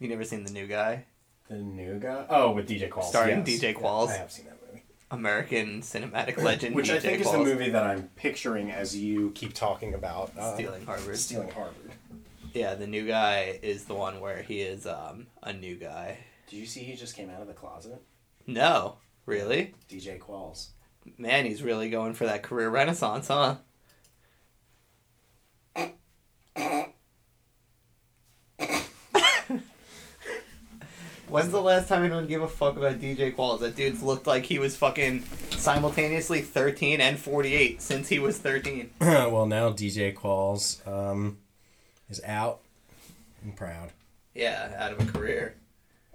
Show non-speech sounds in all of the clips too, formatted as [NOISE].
You never seen the new guy? The new guy? Oh, with DJ Qualls. Starring yes. DJ Yeah, Qualls. I have seen that movie. American cinematic [COUGHS] legend. Which DJ I think is the movie that I'm picturing as you keep talking about. uh, Stealing Harvard. Stealing Harvard. Yeah, the new guy is the one where he is um a new guy. Did you see he just came out of the closet? No, really? DJ Qualls. Man, he's really going for that career renaissance, huh? [COUGHS] When's the last time anyone gave a fuck about DJ Qualls? That dude's looked like he was fucking simultaneously 13 and 48 since he was 13. [CLEARS THROAT] well, now DJ Qualls um, is out and proud. Yeah, out of a career. [LAUGHS]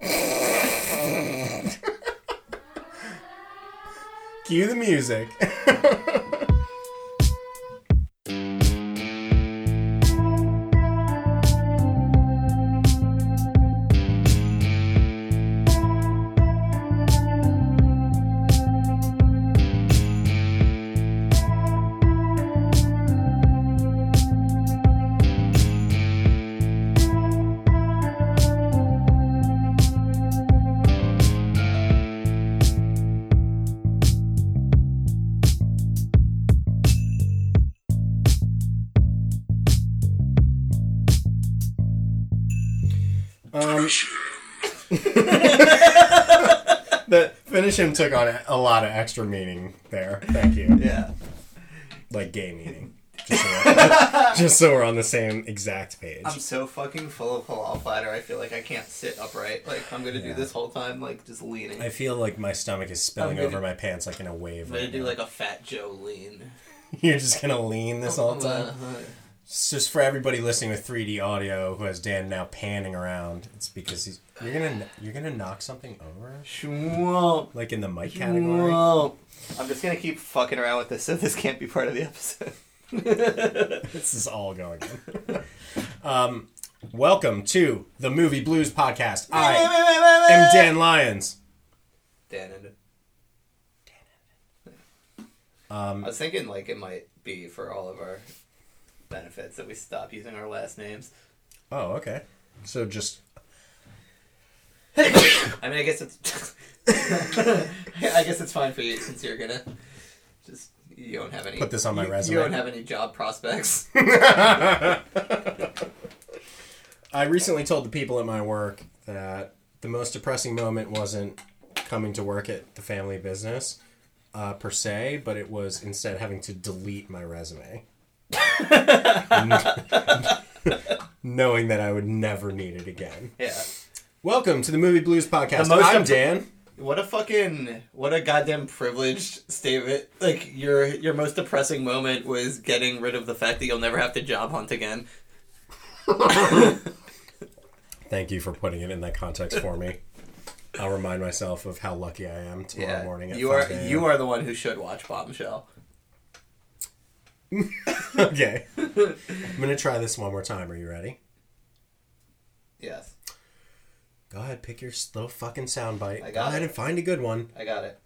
Cue the music. [LAUGHS] him took on a lot of extra meaning there. Thank you. Yeah. Like gay meaning. Just so, we're, [LAUGHS] just so we're on the same exact page. I'm so fucking full of halal platter. I feel like I can't sit upright. Like I'm gonna do this whole time, like just leaning. I feel like my stomach is spilling gonna- over my pants like in a wave. I'm gonna do like a Fat Joe lean. [LAUGHS] You're just gonna lean this [LAUGHS] whole time. Uh, It's just for everybody listening with 3D audio who has Dan now panning around. It's because he's you're gonna you're gonna knock something over, Schwomp. like in the mic category. Schwomp. I'm just gonna keep fucking around with this so this can't be part of the episode. [LAUGHS] [LAUGHS] This is all going. in. um, welcome to the Movie Blues Podcast. I am Dan Lyons. Dan and Um, I was thinking like it might be for all of our benefits that we stop using our last names. oh, okay. So just [COUGHS] I mean, I guess it's. [LAUGHS] I guess it's fine for you since you're gonna just you don't have any. Put this on my you- resume. You don't have any job prospects. [LAUGHS] [LAUGHS] I recently told the people at my work that the most depressing moment wasn't coming to work at the family business uh, per se, but it was instead having to delete my resume. [LAUGHS] Knowing that I would never need it again. yeah. Welcome to the Movie Blues Podcast. The most I'm dep- Dan. What a fucking what a goddamn privileged statement. Like your your most depressing moment was getting rid of the fact that you'll never have to job hunt again. [LAUGHS] [LAUGHS] Thank you for putting it in that context for me. I'll remind myself of how lucky I am tomorrow Yeah. morning at you are 5 a.m. you are the one who should watch Bombshell. [LAUGHS] okay. I'm gonna try this one more time. Are you ready? Yes. Go ahead, pick your little fucking soundbite. I Go got ahead it. and find a good one. I got it.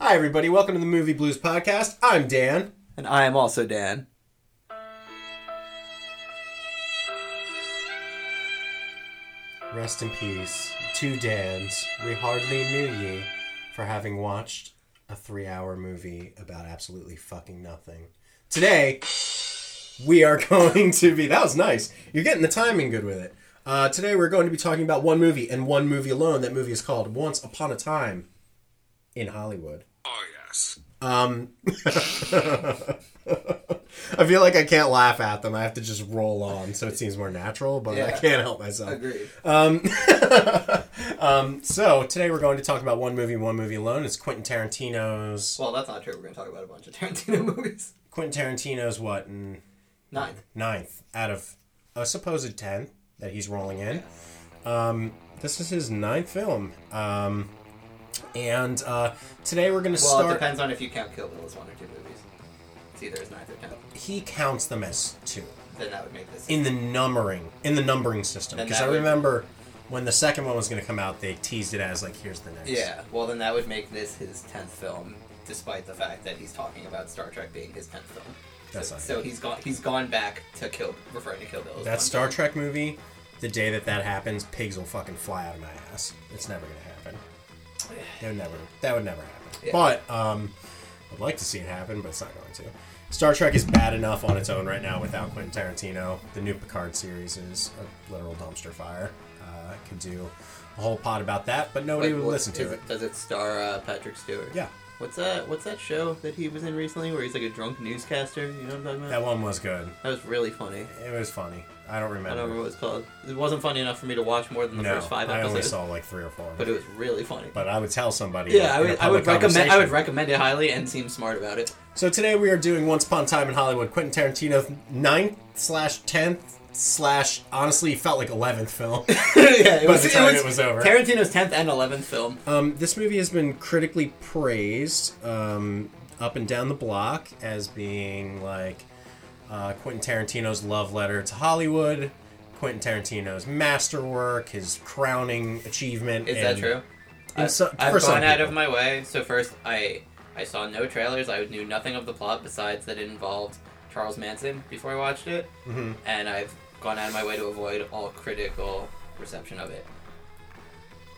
Hi, everybody. Welcome to the Movie Blues Podcast. I'm Dan. And I am also Dan. Rest in peace. Two Dans. We hardly knew ye for having watched a three hour movie about absolutely fucking nothing. Today, we are [LAUGHS] going to be. That was nice. You're getting the timing good with it. Uh, today, we're going to be talking about one movie and one movie alone. That movie is called Once Upon a Time in Hollywood. Oh, yes. Um, [LAUGHS] I feel like I can't laugh at them. I have to just roll on, so it seems more natural. But I can't help myself. Agreed. Um, [LAUGHS] um, so today we're going to talk about one movie, one movie alone. It's Quentin Tarantino's. Well, that's not true. We're going to talk about a bunch of Tarantino movies. Quentin Tarantino's what n- Ninth. ninth out of a supposed ten that he's rolling in. Um, this is his ninth film. Um, and uh, today we're going to Well, it depends on if you count Kill Bill as one or two movies. It's either his ninth or tenth. He counts them as two. Then that would make this. in the numbering in the numbering system because I would- remember when the second one was going to come out, they teased it as like, "Here's the next." yeah, well, then that would make this his tenth film, despite the fact that he's talking about Star Trek being his tenth film. That's so, so he's gone. He's gone back to Kill, referring to Kill Bill. That Star film. Trek movie the day that that happens, pigs will fucking fly out of my ass. It's never gonna happen. [SIGHS] That would never. That would never happen. Yeah. But um, I'd like to see it happen, but it's not going to. Star Trek is bad enough on its own right now without Quentin Tarantino. The new Picard series is a literal dumpster fire. Uh, I could do a whole pod about that, but nobody Wait, would what- listen to is it. Does it star uh, Patrick Stewart? Yeah, What's that? What's that show that he was in recently, where he's like a drunk newscaster? You know what I'm talking about? that one was good. That was really funny. It was funny. I don't remember. I don't remember what it's called. It wasn't funny enough for me to watch more than the no, first five episodes. I only saw like three or four. but it was really funny. But I would tell somebody. yeah, I would, I would recommend. I would recommend it highly and seem smart about it. So today we are doing Once Upon a Time in Hollywood, Quentin Tarantino's ninth slash tenth slash honestly felt like eleventh film. [LAUGHS] yeah, it By the time it was over. Tarantino's tenth and eleventh film. Um, this movie has been critically praised um, up and down the block as being like uh, Quentin Tarantino's love letter to Hollywood, Quentin Tarantino's masterwork, his crowning achievement. Is and- that true? and I, so- I've gone out of my way. So first, I I saw no trailers. I knew nothing of the plot besides that it involved Charles Manson before I watched it, Mhm. and I've gone out of my way to avoid all critical reception of it.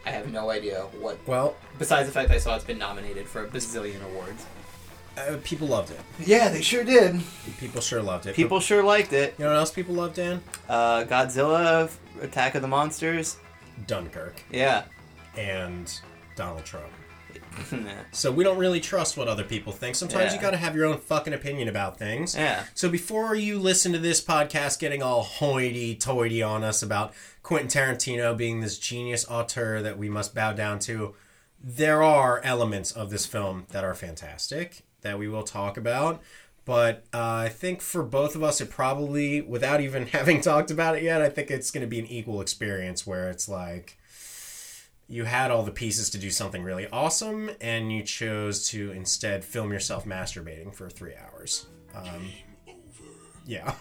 I have no idea what. Well, Besides the fact I saw it's been nominated for a bazillion awards. uh, people loved it. Yeah, they sure did. People sure loved it. People sure liked it. you know what else people loved, Dan? Uh, Godzilla, Attack of the Monsters. Dunkirk Yeah. and Donald Trump. [LAUGHS] yeah. So we don't really trust what other people think. Sometimes Yeah. you got to have your own fucking opinion about things. Yeah. So before you listen to this podcast getting all hoity-toity on us about Quentin Tarantino being this genius auteur that we must bow down to, there are elements of this film that are fantastic that we will talk about. But uh, I think for both of us, it probably, without even [LAUGHS] having talked about it yet, I think it's going to be an equal experience where it's like you had all the pieces to do something really awesome, and you chose to instead film yourself masturbating for three hours. Um, yeah.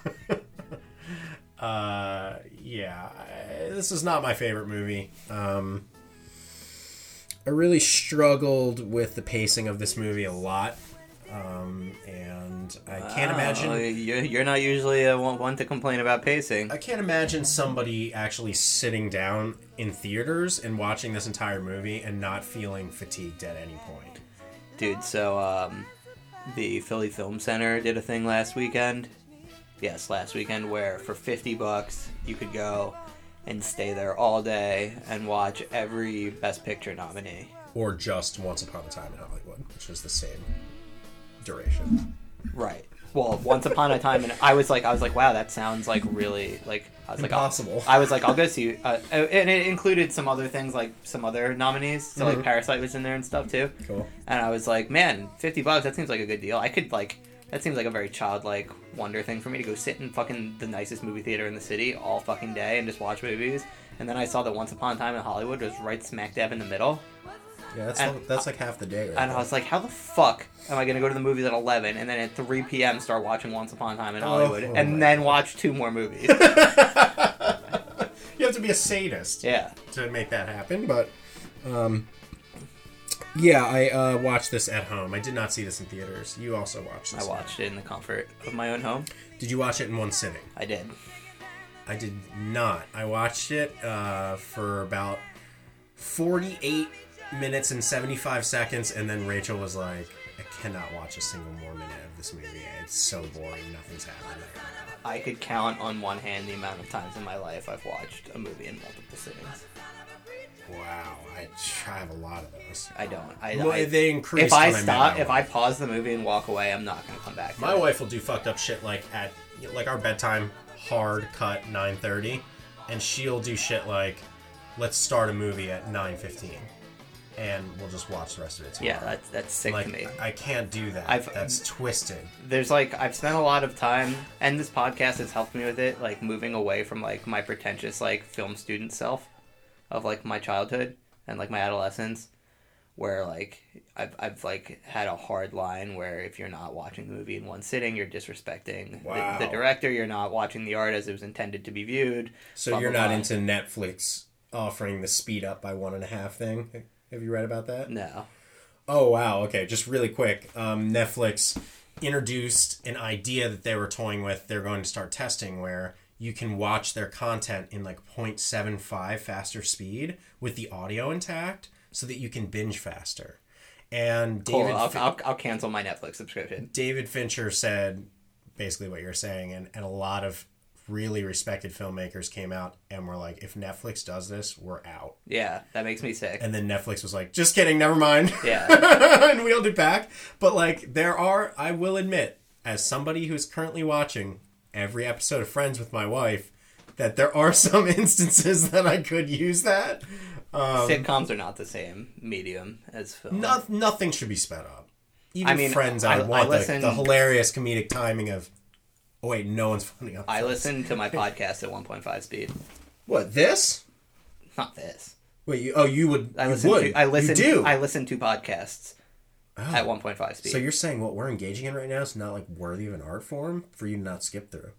[LAUGHS] uh, yeah. This is not my favorite movie. Um, I really struggled with the pacing of this movie a lot. Um, and I can't Oh, imagine. You're, you're not usually uh, one, one to complain about pacing. I can't imagine somebody actually sitting down in theaters and watching this entire movie and not feeling fatigued at any point. Dude, so um, the Philly Film Center did a thing last weekend. Yes, last weekend where for 50 bucks you could go and stay there all day and watch every Best Picture nominee. Or just Once Upon a Time in Hollywood, which is the same duration. Right. Well, once upon a time, and I was like, I was like, wow, that sounds like really like. I was like, I'll- Impossible. I was like, I'll go see. Uh, and it included some other things, like some other nominees. So Mhm. like Parasite was in there and stuff too. Cool. And I was like, man, fifty bucks. That seems like a good deal. I could like. That seems like a very childlike wonder thing for me to go sit in fucking the nicest movie theater in the city all fucking day and just watch movies. And then I saw that Once Upon a Time in Hollywood was right smack dab in the middle. Yeah, that's, And- like, that's like half the day right And I there. was like, how the fuck am I going to go to the movies at 11 and then at 3 p.m. start watching Once Upon a Time in Oh, Hollywood oh and my then watch two more movies? [LAUGHS] you have to be a sadist yeah. to make that happen, but um, yeah, I uh, watched this at home. I did not see this in theaters. You also watched this. I this. watched it in the comfort of my own home. Did you watch it in one sitting? I did. I did not. I watched it uh, for about 48 minutes and 75 seconds, and then Rachel was like, I cannot watch a single more minute of this movie. It's so boring. Nothing's happening. I could count on one hand the amount of times in my life I've watched a movie in multiple sittings. Wow. I, I have a lot of those. I don't. I, Well, I- they increased if I stop, if I pause the movie and walk away, I'm not going to come back. My it. wife will do fucked up shit like at like our bedtime hard cut 9:30 and she'll do shit like let's start a movie at 9:15 and we'll just watch the rest of it tomorrow. Yeah, that's that's sick like to me. I can't do that. I've- That's twisted. there's like I've spent a lot of time and this podcast has helped me with it, like moving away from like my pretentious like film student self of like my childhood and like my adolescence where like I've I've like had a hard line where if you're not watching the movie in one sitting, you're disrespecting Wow. the, the director, you're not watching the art as it was intended to be viewed. So blah, you're blah, not blah. into Netflix offering the speed up by one and a half thing. Have you read about that? No. Oh wow. Okay, just really quick. Um, Netflix introduced an idea that they were toying with. They're going to start testing where you can watch their content in like 0.75 faster speed with the audio intact so that you can binge faster. And Cool. David I'll, Fin- I'll, I'll cancel my Netflix subscription. David Fincher said basically what you're saying, and, and a lot of really respected filmmakers came out and were like, if Netflix does this, we're out. Yeah, that makes me sick. And then Netflix was like, just kidding, never mind. Yeah. [LAUGHS] and wheeled it back. But like, there are, I will admit, as somebody who's currently watching every episode of Friends with my wife, that there are [LAUGHS] some instances that I could use that. Um, Sitcoms are not the same medium as film. no, nothing should be sped up. Even I mean, Friends, I, I- I want the, the hilarious comedic timing of. Oh wait, no one's funny up. I listen to my [LAUGHS] podcast at 1.5 speed. What this? Not this. Wait, you, oh, you would. I listen would. to I listen do. I listen to podcasts Oh. at 1.5 speed. So you're saying what we're engaging in right now is not like worthy of an art form for you to not skip through?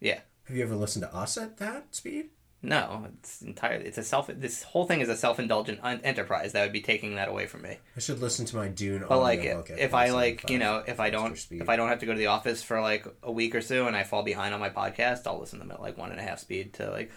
yeah. Have you ever listened to us at that speed? No, it's entirely it's a self this whole thing is a self-indulgent un- enterprise that would be taking that away from me. I should listen to my Dune. But like at if I like, you know, if I don't speed. if I don't have to go to the office for like a week or so and I fall behind on my podcast, I'll listen to them at like one and a half speed to like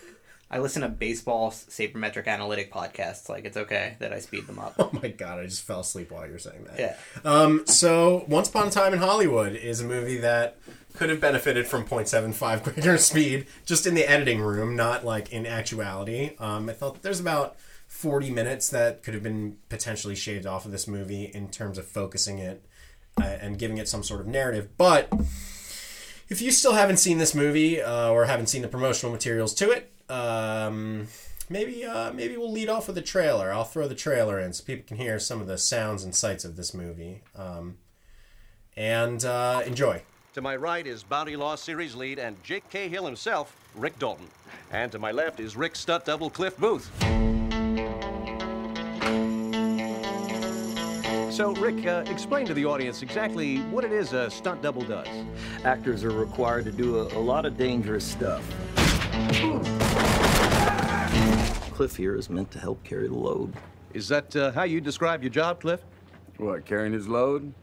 I listen to baseball sabermetric analytic podcasts. Like it's okay that I speed them up. [LAUGHS] Oh my god, I just fell asleep while you were saying that. Yeah. Um, so Once Upon a Time in Hollywood is a movie that could have benefited from 0.75 quicker [LAUGHS] speed just in the editing room, not like in actuality. Um, I thought there's about 40 minutes that could have been potentially shaved off of this movie in terms of focusing it uh, and giving it some sort of narrative. But if you still haven't seen this movie uh, or haven't seen the promotional materials to it, um, maybe uh, maybe we'll lead off with a trailer. I'll throw the trailer in so people can hear some of the sounds and sights of this movie. Um, and uh, enjoy. To my right is Bounty Law Series lead and Jake Cahill himself, Rick Dalton. And to my left is Rick Stutt double Cliff Booth. So, Rick, uh, explain to the audience exactly what it is a stunt double does. Actors are required to do a, a lot of dangerous stuff. Cliff here is meant to help carry the load. Is that uh, how you describe your job, Cliff? What, carrying his load?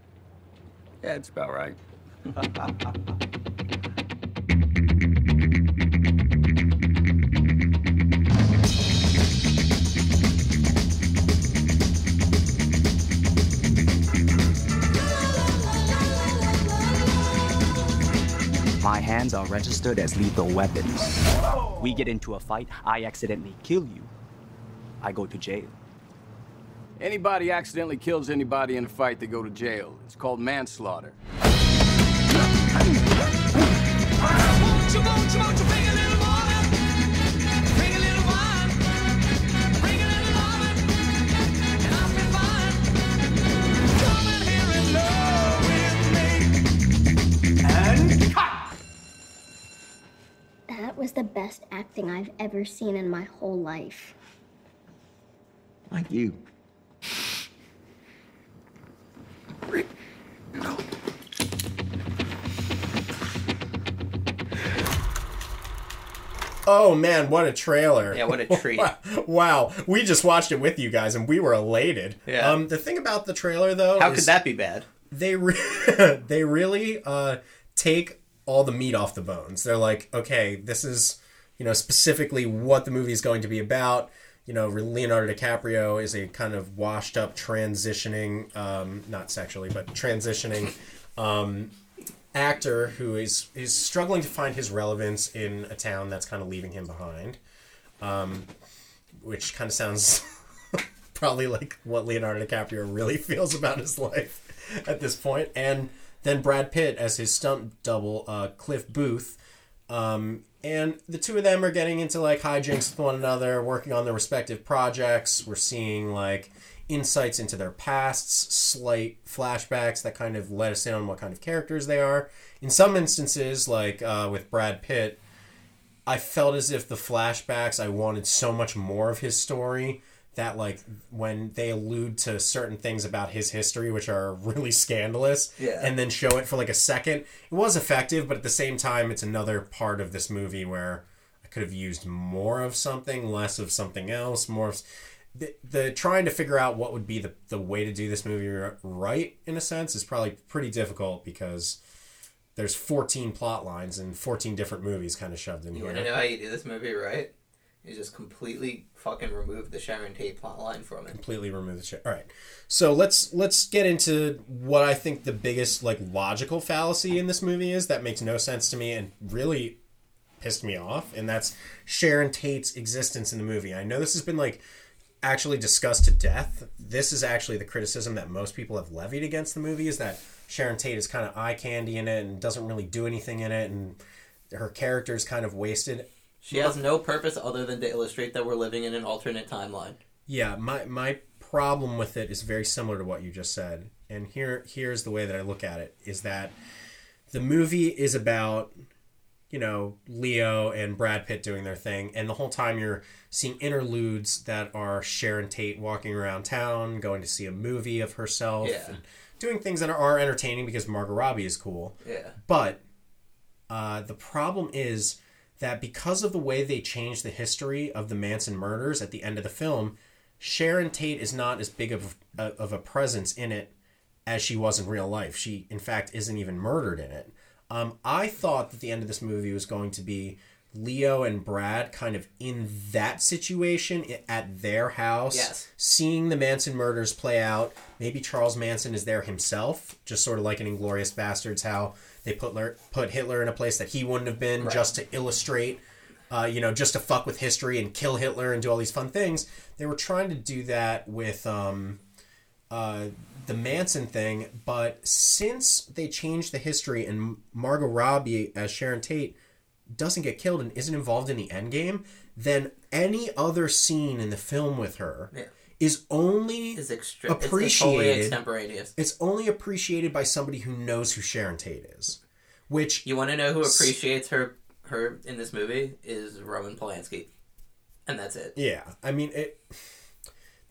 Yeah, it's about right. My hands are registered as lethal weapons. We get into a fight, I accidentally kill you. I go to jail. Anybody accidentally kills anybody in a fight, they go to jail. It's called manslaughter. That was the best acting I've ever seen in my whole life. Like you. Oh man, what a trailer! Yeah, what a treat. [LAUGHS] wow, we just watched it with you guys, and we were elated. Yeah. Um, the thing about the trailer, though, How could that be bad? they re- [LAUGHS] they really uh, take all the meat off the bones. They're like, okay, this is you know specifically what the movie is going to be about. You know, Leonardo DiCaprio is a kind of washed up, transitioning, um, not sexually, but transitioning um, actor who is is struggling to find his relevance in a town that's kind of leaving him behind. Um, which kind of sounds [LAUGHS] probably like what Leonardo DiCaprio really [LAUGHS] feels about his life at this point. And then Brad Pitt as his stunt double, uh, Cliff Booth. Um, and the two of them are getting into like hijinks with one another, working on their respective projects. We're seeing like insights into their pasts, slight flashbacks that kind of let us in on what kind of characters they are. In some instances, like uh, with Brad Pitt, I felt as if the flashbacks, I wanted so much more of his story that, like, when they allude to certain things about his history, which are [LAUGHS] really scandalous, Yeah. and then show it for like a second, it was effective, but at the same time, it's another part of this movie where I could have used more of something, less of something else, more of. The, the trying to figure out what would be the, the way to do this movie right in a sense is probably pretty difficult because there's 14 plot lines and 14 different movies kind of shoved in You here. want to know how you do this movie right? You just completely fucking remove the Sharon Tate plotline from it. completely remove the shit. All right. So let's let's get into what I think the biggest like logical fallacy in this movie is that makes no sense to me and really pissed me off and that's Sharon Tate's existence in the movie. I know this has been like actually discussed to death. This is actually the criticism that most people have levied against the movie is that Sharon Tate is kind of eye candy in it and doesn't really do anything in it and her character is kind of wasted. She has no purpose other than to illustrate that we're living in an alternate timeline. Yeah, my my problem with it is very similar to what you just said. And here here's the way that I look at it is that the movie is about you know, Leo and Brad Pitt doing their thing and the whole time you're seeing interludes that are Sharon Tate walking around town, going to see a movie of herself Yeah. and doing things that are entertaining because Margot Robbie is cool. Yeah. But uh, the problem is that because of the way they changed the history of the Manson murders at the end of the film, Sharon Tate is not as big of a, of a presence in it as she was in real life. She, in fact, isn't even murdered in it. Um, I thought that the end of this movie was going to be Leo and Brad kind of in that situation at their house, Yes. seeing the Manson murders play out. Maybe Charles Manson is there himself, just sort of like in Inglourious Basterds, how they put Ler- put Hitler in a place that he wouldn't have been, Right. just to illustrate, uh, you know, just to fuck with history and kill Hitler and do all these fun things. They were trying to do that with um, uh, the Manson thing, but since they changed the history and Margot Robbie as Sharon Tate doesn't get killed and isn't involved in the end game, then any other scene in the film with her Yeah. is only Is extra- it's- it's appreciated. totally extemporaneous. It's only appreciated by somebody who knows who Sharon Tate is, which You want to know who appreciates her her in this movie is Roman Polanski, and that's it. yeah, I mean it.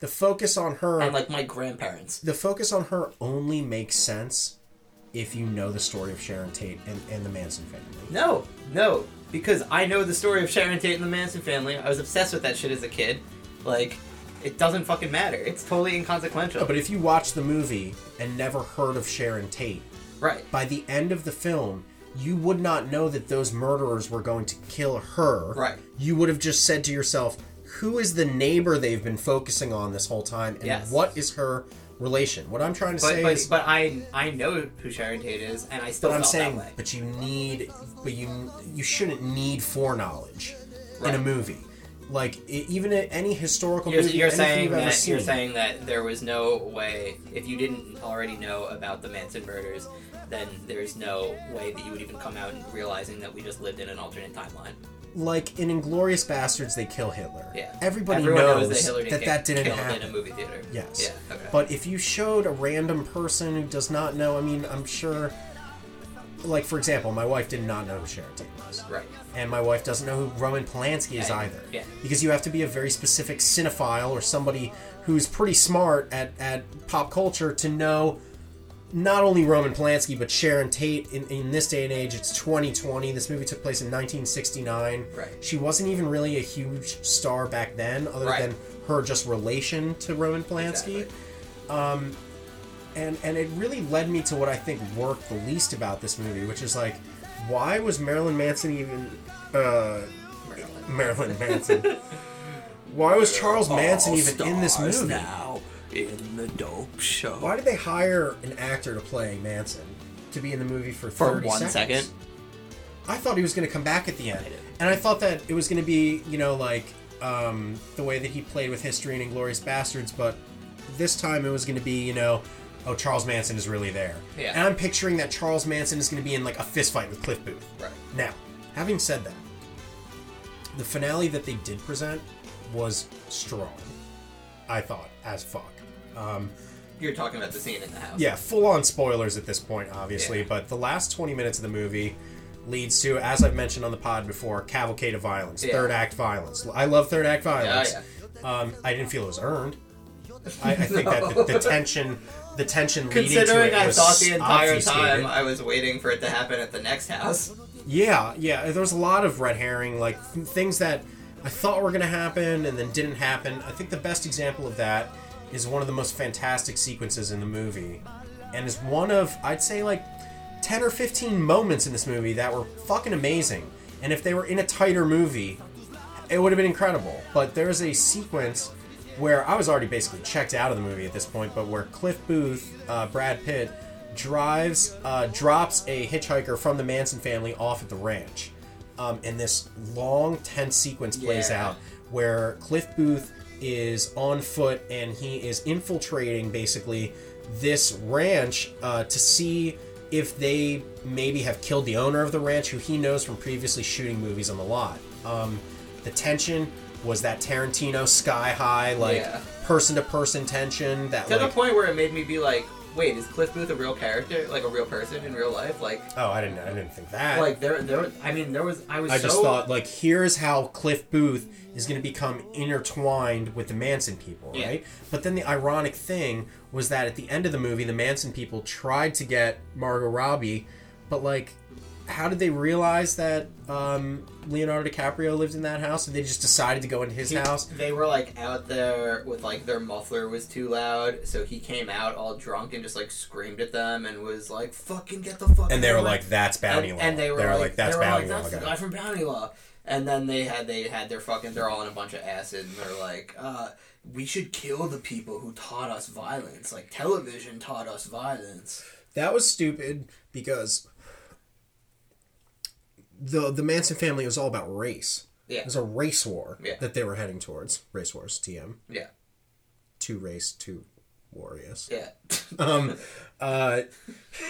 The focus on her And like my grandparents. the focus on her only makes sense if you know the story of Sharon Tate and, and the Manson family. No, no, because I know the story of Sharon Tate and the Manson family. I was obsessed with that shit as a kid. Like, it doesn't fucking matter. It's totally inconsequential. No, but if you watch the movie and never heard of Sharon Tate, right. by the end of the film, you would not know that those murderers were going to kill her. Right. You would have just said to yourself, who is the neighbor they've been focusing on this whole time and Yes. what is her relation? What I'm trying to But say but, is but I I know who Sharon Tate is, and I still but I'm saying but you need but you you shouldn't need foreknowledge in a movie. Like even any historical You're, movie you're saying that you're saying that there was no way if you didn't already know about the Manson murders, then there's no way that you would even come out and realizing that we just lived in an alternate timeline. Like in Inglourious Basterds, they kill Hitler. Yeah. Everybody Everyone knows, that Hitler that didn't that get didn't happen. in a movie theater. Yes. Yeah. Okay. But if you showed a random person who does not know, I mean, I'm sure. Like for example, my wife did not know who Sharon Tate was. right. And my wife doesn't know who Roman Polanski is Yeah, either. yeah. Because you have to be a very specific cinephile or somebody who's pretty smart at, at pop culture to know not only Roman Polanski but Sharon Tate. In, in this day and age, it's 2020. This movie took place in 1969. Right. She wasn't even really a huge star back then, other Right. than her just relation to Roman Polanski Exactly. and and it really led me to what I think worked the least about this movie, which is like, why was Marilyn Manson even uh, Marilyn Manson? why was [LAUGHS] Charles Manson even in this movie? now in the dope show. Why did they hire an actor to play Manson to be in the movie for For 30 one seconds? second? I thought he was going to come back at the end, and I thought that it was going to be, you know, like um, the way that he played with history and *Inglourious Basterds*, but this time it was going to be, you know, oh, Charles Manson is really there, Yeah. and I'm picturing that Charles Manson is going to be in like a fist fight with Cliff Booth. Right. Now, having said that, the finale that they did present was strong. I thought, as fuck. Um, You're talking about the scene in the house. yeah, full on spoilers at this point, obviously, Yeah. but the last 20 minutes of the movie leads to, as I've mentioned on the pod before, cavalcade of violence, Yeah. third act violence. I love third act violence. Yeah, Um, I didn't feel it was earned. I, I think that the, the [LAUGHS] tension, the tension leading to Considering it I was thought the entire obfuscated. time I was waiting for it to happen at the next house. Yeah, yeah. There was a lot of red herring, like th- things that I thought were going to happen and then didn't happen. I think the best example of that is one of the most fantastic sequences in the movie, and is one of I'd say like 10 or 15 moments in this movie that were fucking amazing. And if they were in a tighter movie, it would have been incredible. But there's a sequence where I was already basically checked out of the movie at this point, but where Cliff Booth, uh, Brad Pitt, drives, uh, drops a hitchhiker from the Manson family off at the ranch. Um, and this long, tense sequence plays Yeah. out where Cliff Booth is on foot and he is infiltrating basically this ranch uh, to see if they maybe have killed the owner of the ranch who he knows from previously shooting movies on the lot. Um, the tension was that Tarantino sky high, like Yeah. person to person tension. That To the point where it made me be like, wait, is Cliff Booth a real character, like a real person in real life? Like, oh, I didn't, I didn't think that. like there, there. I mean, there was. I was. I so, just thought like here's how Cliff Booth is going to become intertwined with the Manson people, Yeah. right? But then the ironic thing was that at the end of the movie, the Manson people tried to get Margot Robbie, but like, how did they realize that um, Leonardo DiCaprio lived in that house? And they just decided to go into his He- house. They were like out there with like their muffler was too loud, so he came out all drunk and just like screamed at them and was like, "Fucking get the fuck!" And they were like, "That's Bounty and, Law." and they were, like, like, "That's they were Bounty like, Law." That's the guy." guy from Bounty Law. And then they had they had their fucking they're all in a bunch of acid and they're like, uh, we should kill the people who taught us violence. Like television taught us violence. That was stupid because the the Manson family was all about race. Yeah. It was a race war Yeah. that they were heading towards. Race wars, TM. Yeah. Two race, two warriors. Yeah. [LAUGHS] Um, uh,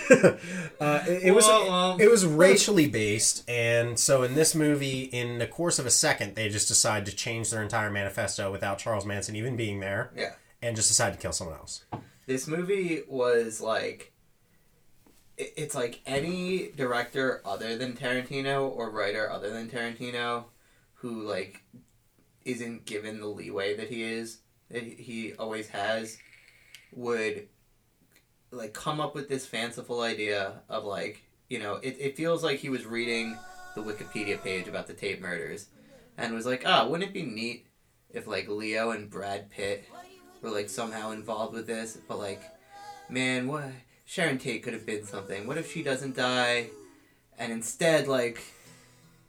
[LAUGHS] uh, it, it was it was racially based, and so in this movie, in the course of a second, they just decide to change their entire manifesto without Charles Manson even being there, yeah. and just decide to kill someone else. This movie was like it's like any director other than Tarantino or writer other than Tarantino who like isn't given the leeway that he is that he always has would like come up with this fanciful idea of like you know it, it feels like he was reading the wikipedia page about the tate murders and was like ah wouldn't it be neat if like leo and brad pitt were like somehow involved with this? But like man what sharon tate could have been something. What if she doesn't die and instead like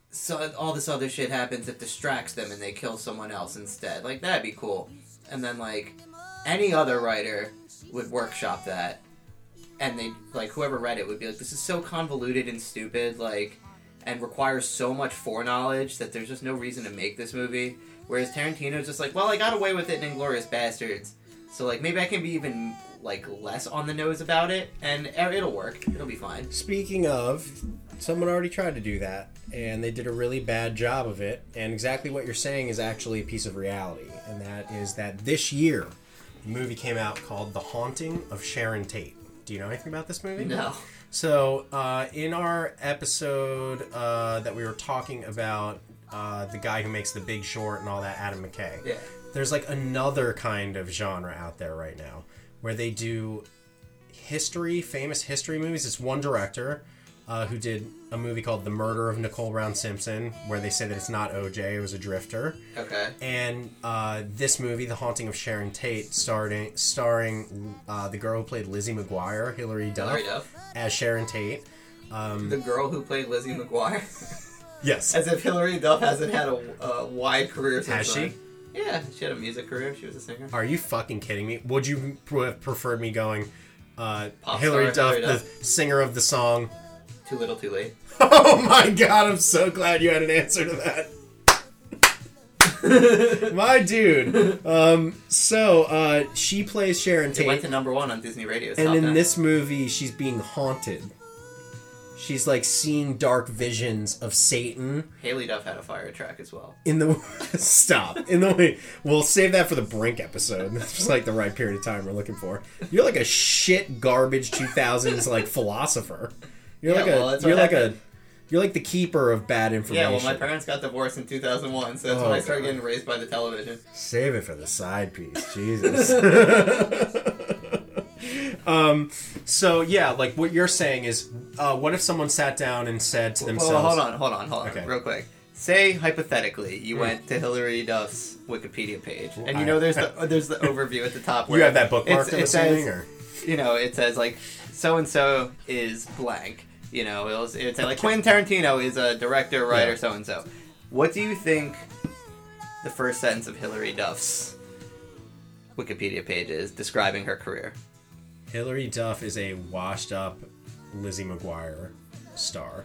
so all this other shit happens that distracts them and they kill someone else instead. Like that'd be cool. And then like any other writer would workshop that and they like whoever read it would be like this is so convoluted and stupid like and requires so much foreknowledge that there's just no reason to make this movie. Whereas tarantino's just like well i got away with it in inglourious basterds so like maybe i can be even like less on the nose about it and it'll work it'll be fine Speaking of, someone already tried to do that, and they did a really bad job of it. And exactly what you're saying is actually a piece of reality, and that is that this year, a movie came out called The Haunting of Sharon Tate. Do you know anything about this movie? no So, uh, in our episode uh, that we were talking about uh, the guy who makes The Big Short and all that, Adam McKay, Yeah. there's like another kind of genre out there right now where they do history, famous history movies. It's one director uh, who did a movie called The Murder of Nicole Brown Simpson, where they say that it's not OJ, it was a drifter. okay And uh, this movie, The Haunting of Sharon Tate, starting starring uh, the girl who played Lizzie McGuire, Hilary Duff, Hilary Duff. as Sharon Tate. the girl who played lizzie mcguire [LAUGHS] Yes. as if hilary duff hasn't had a, a wide career since Has she? then. Yeah she had a music career she was a singer Are you fucking kidding me? Would you have preferred me going uh, Pop star Duff, the singer of the song? too little too late [LAUGHS] Oh my god, I'm so glad you had an answer to that. [LAUGHS] my dude. Um, so uh, she plays Sharon Tate. It went to number one on Disney Radio. and in 10. this movie, she's being haunted. She's like seeing dark visions of Satan Haylie Duff had a fire track as well. in the [LAUGHS] stop in the way. We'll save that for the Brink episode. [LAUGHS] That's just like the right period of time we're looking for. You're like a shit garbage 2000s like philosopher. You're Yeah, like a well, that's you're like happened. a you're like the keeper of bad information. Yeah, well, my parents got divorced in 2001, so that's Oh, when I started God. getting raised by the television. Save it for the side piece, Jesus. [LAUGHS] [LAUGHS] um, so yeah, like what you're saying is, uh, what if someone sat down and said to themselves, Well, hold on, hold on, hold on, Okay. real quick. Say hypothetically, you Hmm. went to Hilary Duff's Wikipedia page, and you know there's the [LAUGHS] there's the overview at the top. You have that bookmarked, it says, or you know, it says like so and so is blank, You know, it was it's like Quentin Tarantino is a director, writer, Yeah. so and so. What do you think the first sentence of Hilary Duff's Wikipedia page is describing her career? Hilary Duff is a washed up Lizzie McGuire star.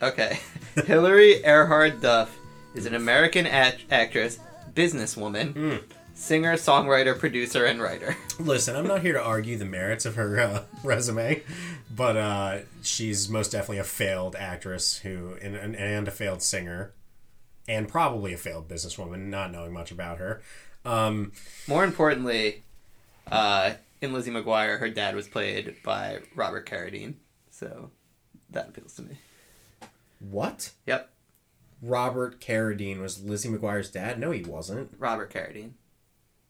Okay. [LAUGHS] Hilary Erhard Duff is an American act- actress, businesswoman, singer, songwriter, producer, and writer. Listen, I'm not here to argue the merits of her uh, [LAUGHS] resume, but uh, she's most definitely a failed actress who and, and, and a failed singer, and probably a failed businesswoman. Not knowing much about her. Um, More importantly, uh, in Lizzie McGuire, her dad was played by Robert Carradine, so that appeals to me. what? Yep, Robert Carradine was Lizzie McGuire's dad? No, he wasn't. Robert Carradine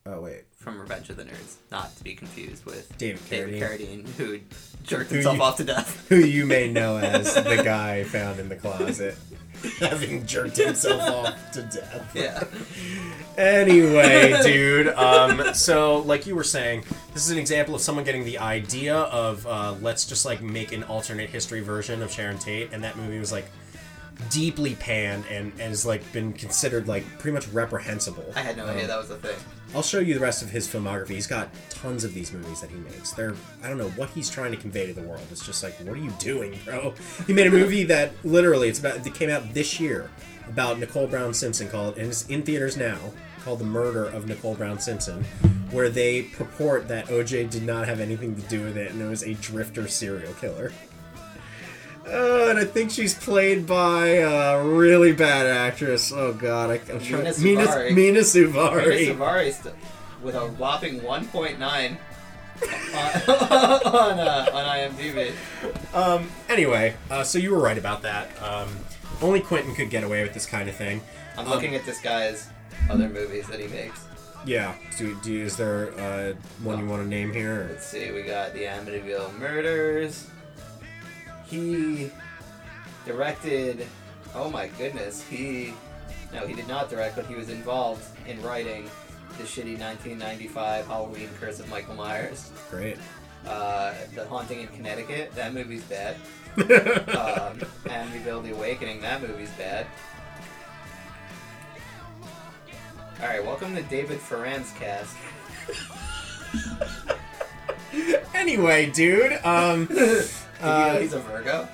Oh wait, from Revenge of the Nerds, not to be confused with David David Carradine. Carradine, who jerked Who himself you- off to death. [LAUGHS] who you may know as the guy found in the closet, [LAUGHS] [LAUGHS] having jerked himself [LAUGHS] off to death. Yeah. Anyway, [LAUGHS] dude. Um, so, like you were saying, this is an example of someone getting the idea of uh, let's just like make an alternate history version of Sharon Tate, and that movie was like deeply panned and, and has like been considered like pretty much reprehensible. I had no idea Um, that was a thing. I'll show you the rest of his filmography. He's got tons of these movies that he makes. They're I don't know what he's trying to convey to the world. It's just like, what are you doing, bro? [LAUGHS] He made a movie that literally it's about it came out this year about Nicole Brown Simpson called and it's in theaters now called The Murder of Nicole Brown Simpson, where they purport that OJ did not have anything to do with it and it was a drifter serial killer. Uh, and I think she's played by a really bad actress. Oh God, I, I'm trying. Mena Mena, Suvari. Mena Suvari. Rita Savari st- with a whopping 1.9 on, [LAUGHS] on, uh, on IMDb. Um, anyway, uh, so you were right about that. Um, only Quentin could get away with this kind of thing. I'm Um, looking at this guy's other movies that he makes. Yeah. Do, do is there uh, one you want to name here? Let's see, we got the Amityville Murders. He directed. Oh my goodness, he. No, he did not direct, but he was involved in writing the shitty 1995 Halloween Curse of Michael Myers. Great. Uh, the Haunting in Connecticut, that movie's bad. [LAUGHS] um, Amityville The Awakening, that movie's bad. Alright, welcome to David Farrands' cast. Anyway, dude. Um, [LAUGHS] Did you know uh, he's a Virgo?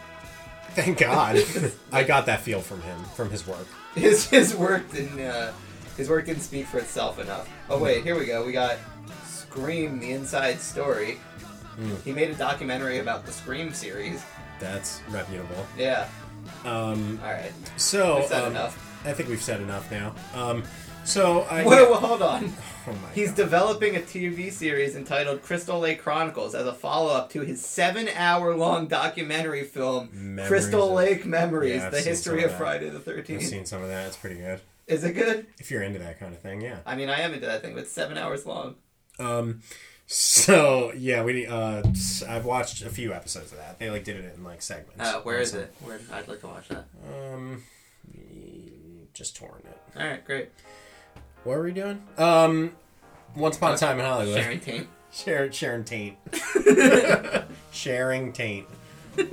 thank God. [LAUGHS] I got that feel from him, from his work. His his work didn't uh, his work didn't speak for itself enough. Oh wait, here we go. We got Scream: The Inside Story. Hmm. He made a documentary about the Scream series. That's reputable. Yeah. Um, All right. so We've said um, enough. I think we've said enough now. Um, so I. Whoa, whoa, hold on. [LAUGHS] Oh He's God. developing a TV series entitled Crystal Lake Chronicles as a follow-up to his seven-hour-long documentary film Memories Crystal of- Lake Memories: Yeah, The History of of. Friday the 13th. I've seen some of that. It's pretty good. Is it good? If you're into that kind of thing, yeah. I mean, I am into that thing, but it's seven hours long. Um, so yeah, we uh, I've watched a few episodes of that. They like did it in like segments. Uh, where is it? Where I'd like to watch that. Um, just torrent it. All right, great. What were we doing? Um, Once Upon a Time in Hollywood. Sharon Tate. Sharon, Sharon Taint. [LAUGHS] [LAUGHS] Sharing Taint.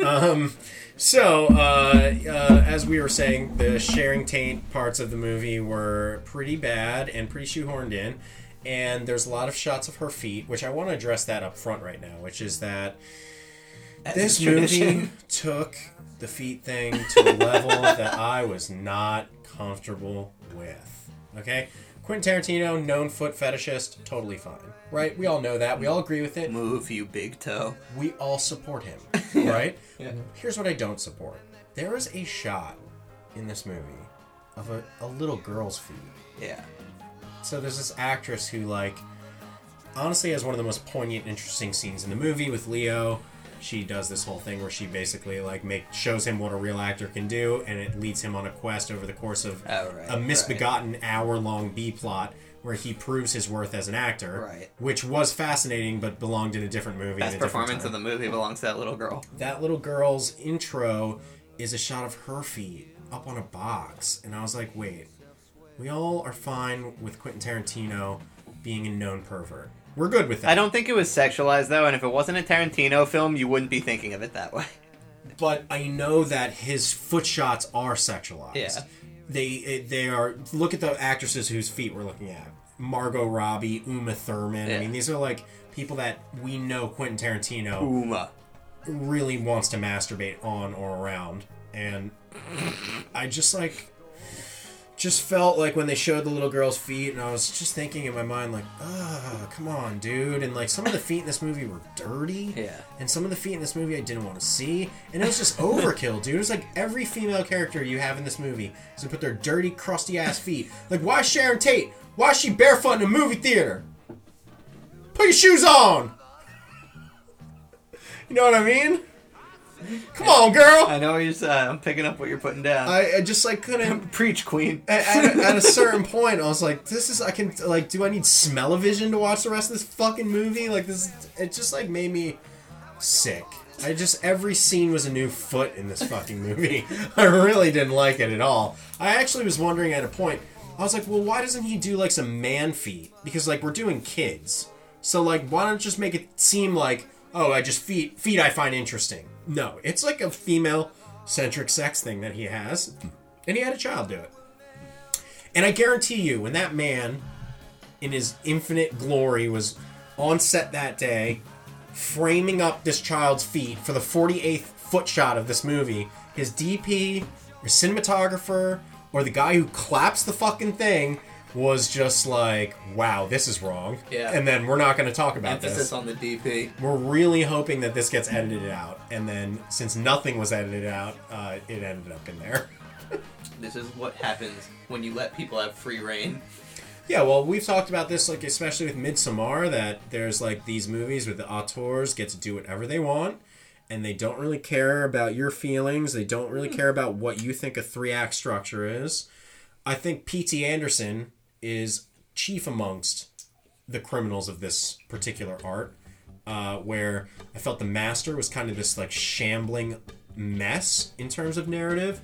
Um, so, uh, uh, as we were saying, the sharing taint parts of the movie were pretty bad and pretty shoehorned in. And there's a lot of shots of her feet, which I want to address that up front right now, which is that this is movie tradition. took the feet thing to a level [LAUGHS] that I was not comfortable with. Okay? Quentin Tarantino, known foot fetishist, totally fine. Right? We all know that. We all agree with it. Move, you big toe. We all support him. [LAUGHS] Right? Yeah. Here's what I don't support. There is a shot in this movie of a, a little girl's feet. Yeah. So there's this actress who, like, honestly has one of the most poignant, interesting scenes in the movie with Leo. She does this whole thing where she basically like make shows him what a real actor can do, and it leads him on a quest over the course of Oh, right, a misbegotten hour-long B plot where he proves his worth as an actor, Right. which was fascinating, but belonged in a different movie. Best in a different performance of the movie belongs to that little girl. that little girl's intro is a shot of her feet up on a box. And I was like, wait, we all are fine with Quentin Tarantino being a known pervert. We're good with that. I don't think it was sexualized though, and if it wasn't a Tarantino film, you wouldn't be thinking of it that way. but I know that his foot shots are sexualized. Yeah. They they are. Look at the actresses whose feet we're looking at: Margot Robbie, Uma Thurman. I mean, these are like people that we know Quentin Tarantino Uma. really wants to masturbate on or around, and I just like just felt like when they showed the little girl's feet, and I was just thinking in my mind like, ah, come on, dude, and like some of the feet in this movie were dirty, Yeah. and some of the feet in this movie I didn't want to see, and it was just overkill, dude. It was like every female character you have in this movie is gonna put their dirty, crusty ass feet. Like, why Sharon Tate? Why is she barefoot in a movie theater? Put your shoes on. You know what I mean? Come on, girl. I know what you're saying. I'm picking up what you're putting down. I, I just like couldn't. [LAUGHS] Preach, Queen. At, at, a, at a certain point, I was like, "This is I can like. Do I need smell-o-vision to watch the rest of this fucking movie? Like this, it just like made me sick. I just every scene was a new foot in this fucking movie. [LAUGHS] I really didn't like it at all. I actually was wondering at a point. I was like, well, why doesn't he do like some man feet? Because like we're doing kids, so like why don't just make it seem like oh, I just feet feet I find interesting. No, it's like a female centric sex thing that he has, and he had a child do it. And I guarantee you, when that man, in his infinite glory, was on set that day, framing up this child's feet for the 48th foot shot of this movie, his DP, or cinematographer, or the guy who claps the fucking thing was just like, wow, this is wrong. Yeah. And then we're not going to talk about Emphasis this. on the DP. We're really hoping that this gets edited out. And then, since nothing was edited out, uh, it ended up in there. [LAUGHS] This is what happens when you let people have free reign. Yeah, well, we've talked about this, like especially with Midsommar, that there's like these movies where the auteurs get to do whatever they want, and they don't really care about your feelings. They don't really care about what you think a three act structure is. I think P.T. Anderson is chief amongst the criminals of this particular art, uh, where I felt the master was kind of this like shambling mess in terms of narrative,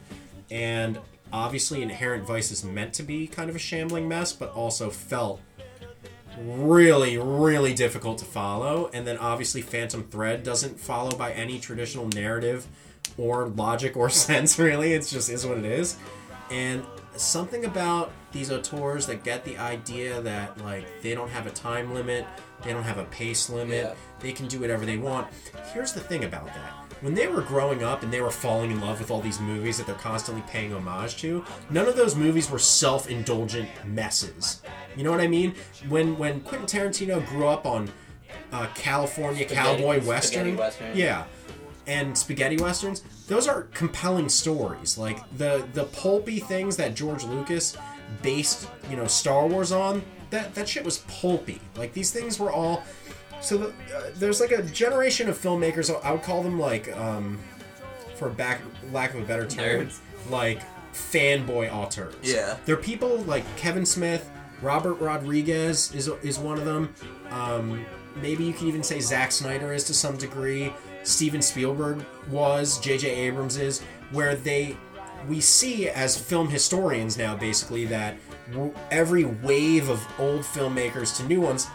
and obviously Inherent Vice is meant to be kind of a shambling mess, but also felt really, really difficult to follow. And then obviously Phantom Thread doesn't follow by any traditional narrative or logic or [LAUGHS] sense, really. It's just is what it is. And something about these auteurs that get the idea that like they don't have a time limit, they don't have a pace limit, Yeah. they can do whatever they want. Here's the thing about that. When they were growing up and they were falling in love with all these movies that they're constantly paying homage to, none of those movies were self-indulgent messes. You know what I mean? When when Quentin Tarantino grew up on uh, California cowboy spaghetti western, western. yeah, and spaghetti westerns, those are compelling stories. Like the the pulpy things that George Lucas based, you know, Star Wars on. That that shit was pulpy. Like these things were all. So the, uh, there's like a generation of filmmakers. I would call them like, um, for back lack of a better term, Nerds. like fanboy auteurs. Yeah. They're people like Kevin Smith, Robert Rodriguez is is one of them. Um, maybe you can even say Zack Snyder is to some degree. Steven Spielberg was. J.J. Abrams is. Where they we see as film historians now basically that every wave of old filmmakers to new ones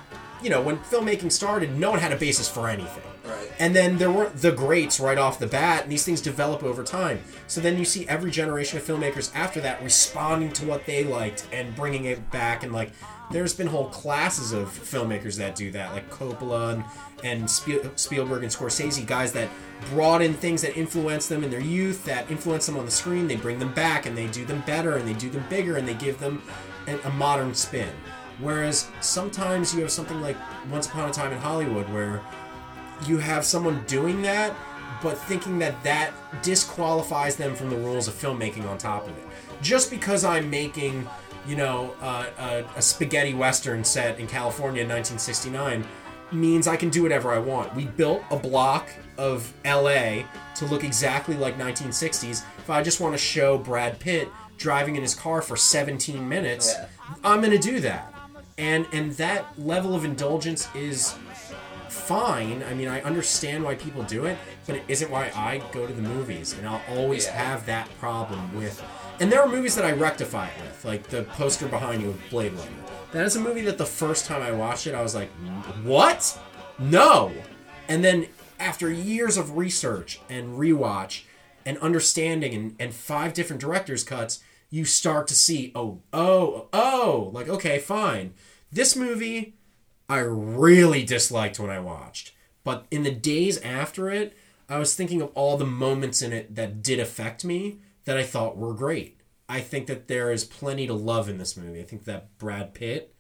you know when filmmaking started no one had a basis for anything Right. and then there were the greats right off the bat, and these things develop over time. So then you see every generation of filmmakers after that responding to what they liked and bringing it back. And like, there's been whole classes of filmmakers that do that, like Coppola and, and Spiel, Spielberg and Scorsese, guys that brought in things that influenced them in their youth, that influenced them on the screen. They bring them back and they do them better and they do them bigger and they give them a, a modern spin. Whereas sometimes you have something like Once Upon a Time in Hollywood where you have someone doing that, but thinking that that disqualifies them from the rules of filmmaking on top of it. Just because I'm making, you know, uh, a, a spaghetti western set in California in 1969 means I can do whatever I want. We built a block of LA to look exactly like 1960s. If I just want to show Brad Pitt driving in his car for 17 minutes, Yeah. I'm going to do that. And and that level of indulgence is fine. I mean, I understand why people do it, but it isn't why I go to the movies, and I'll always Yeah. have that problem with. And there are movies that I rectify it with, like the poster behind you of Blade Runner. That is a movie that the first time I watched it, I was like, "What? No!" And then after years of research and rewatch, and understanding and, and five different director's cuts, you start to see, oh, oh, oh, like, okay, fine. This movie I really disliked when I watched. But in the days after it, I was thinking of all the moments in it that did affect me that I thought were great. I think that there is plenty to love in this movie. I think that Brad Pitt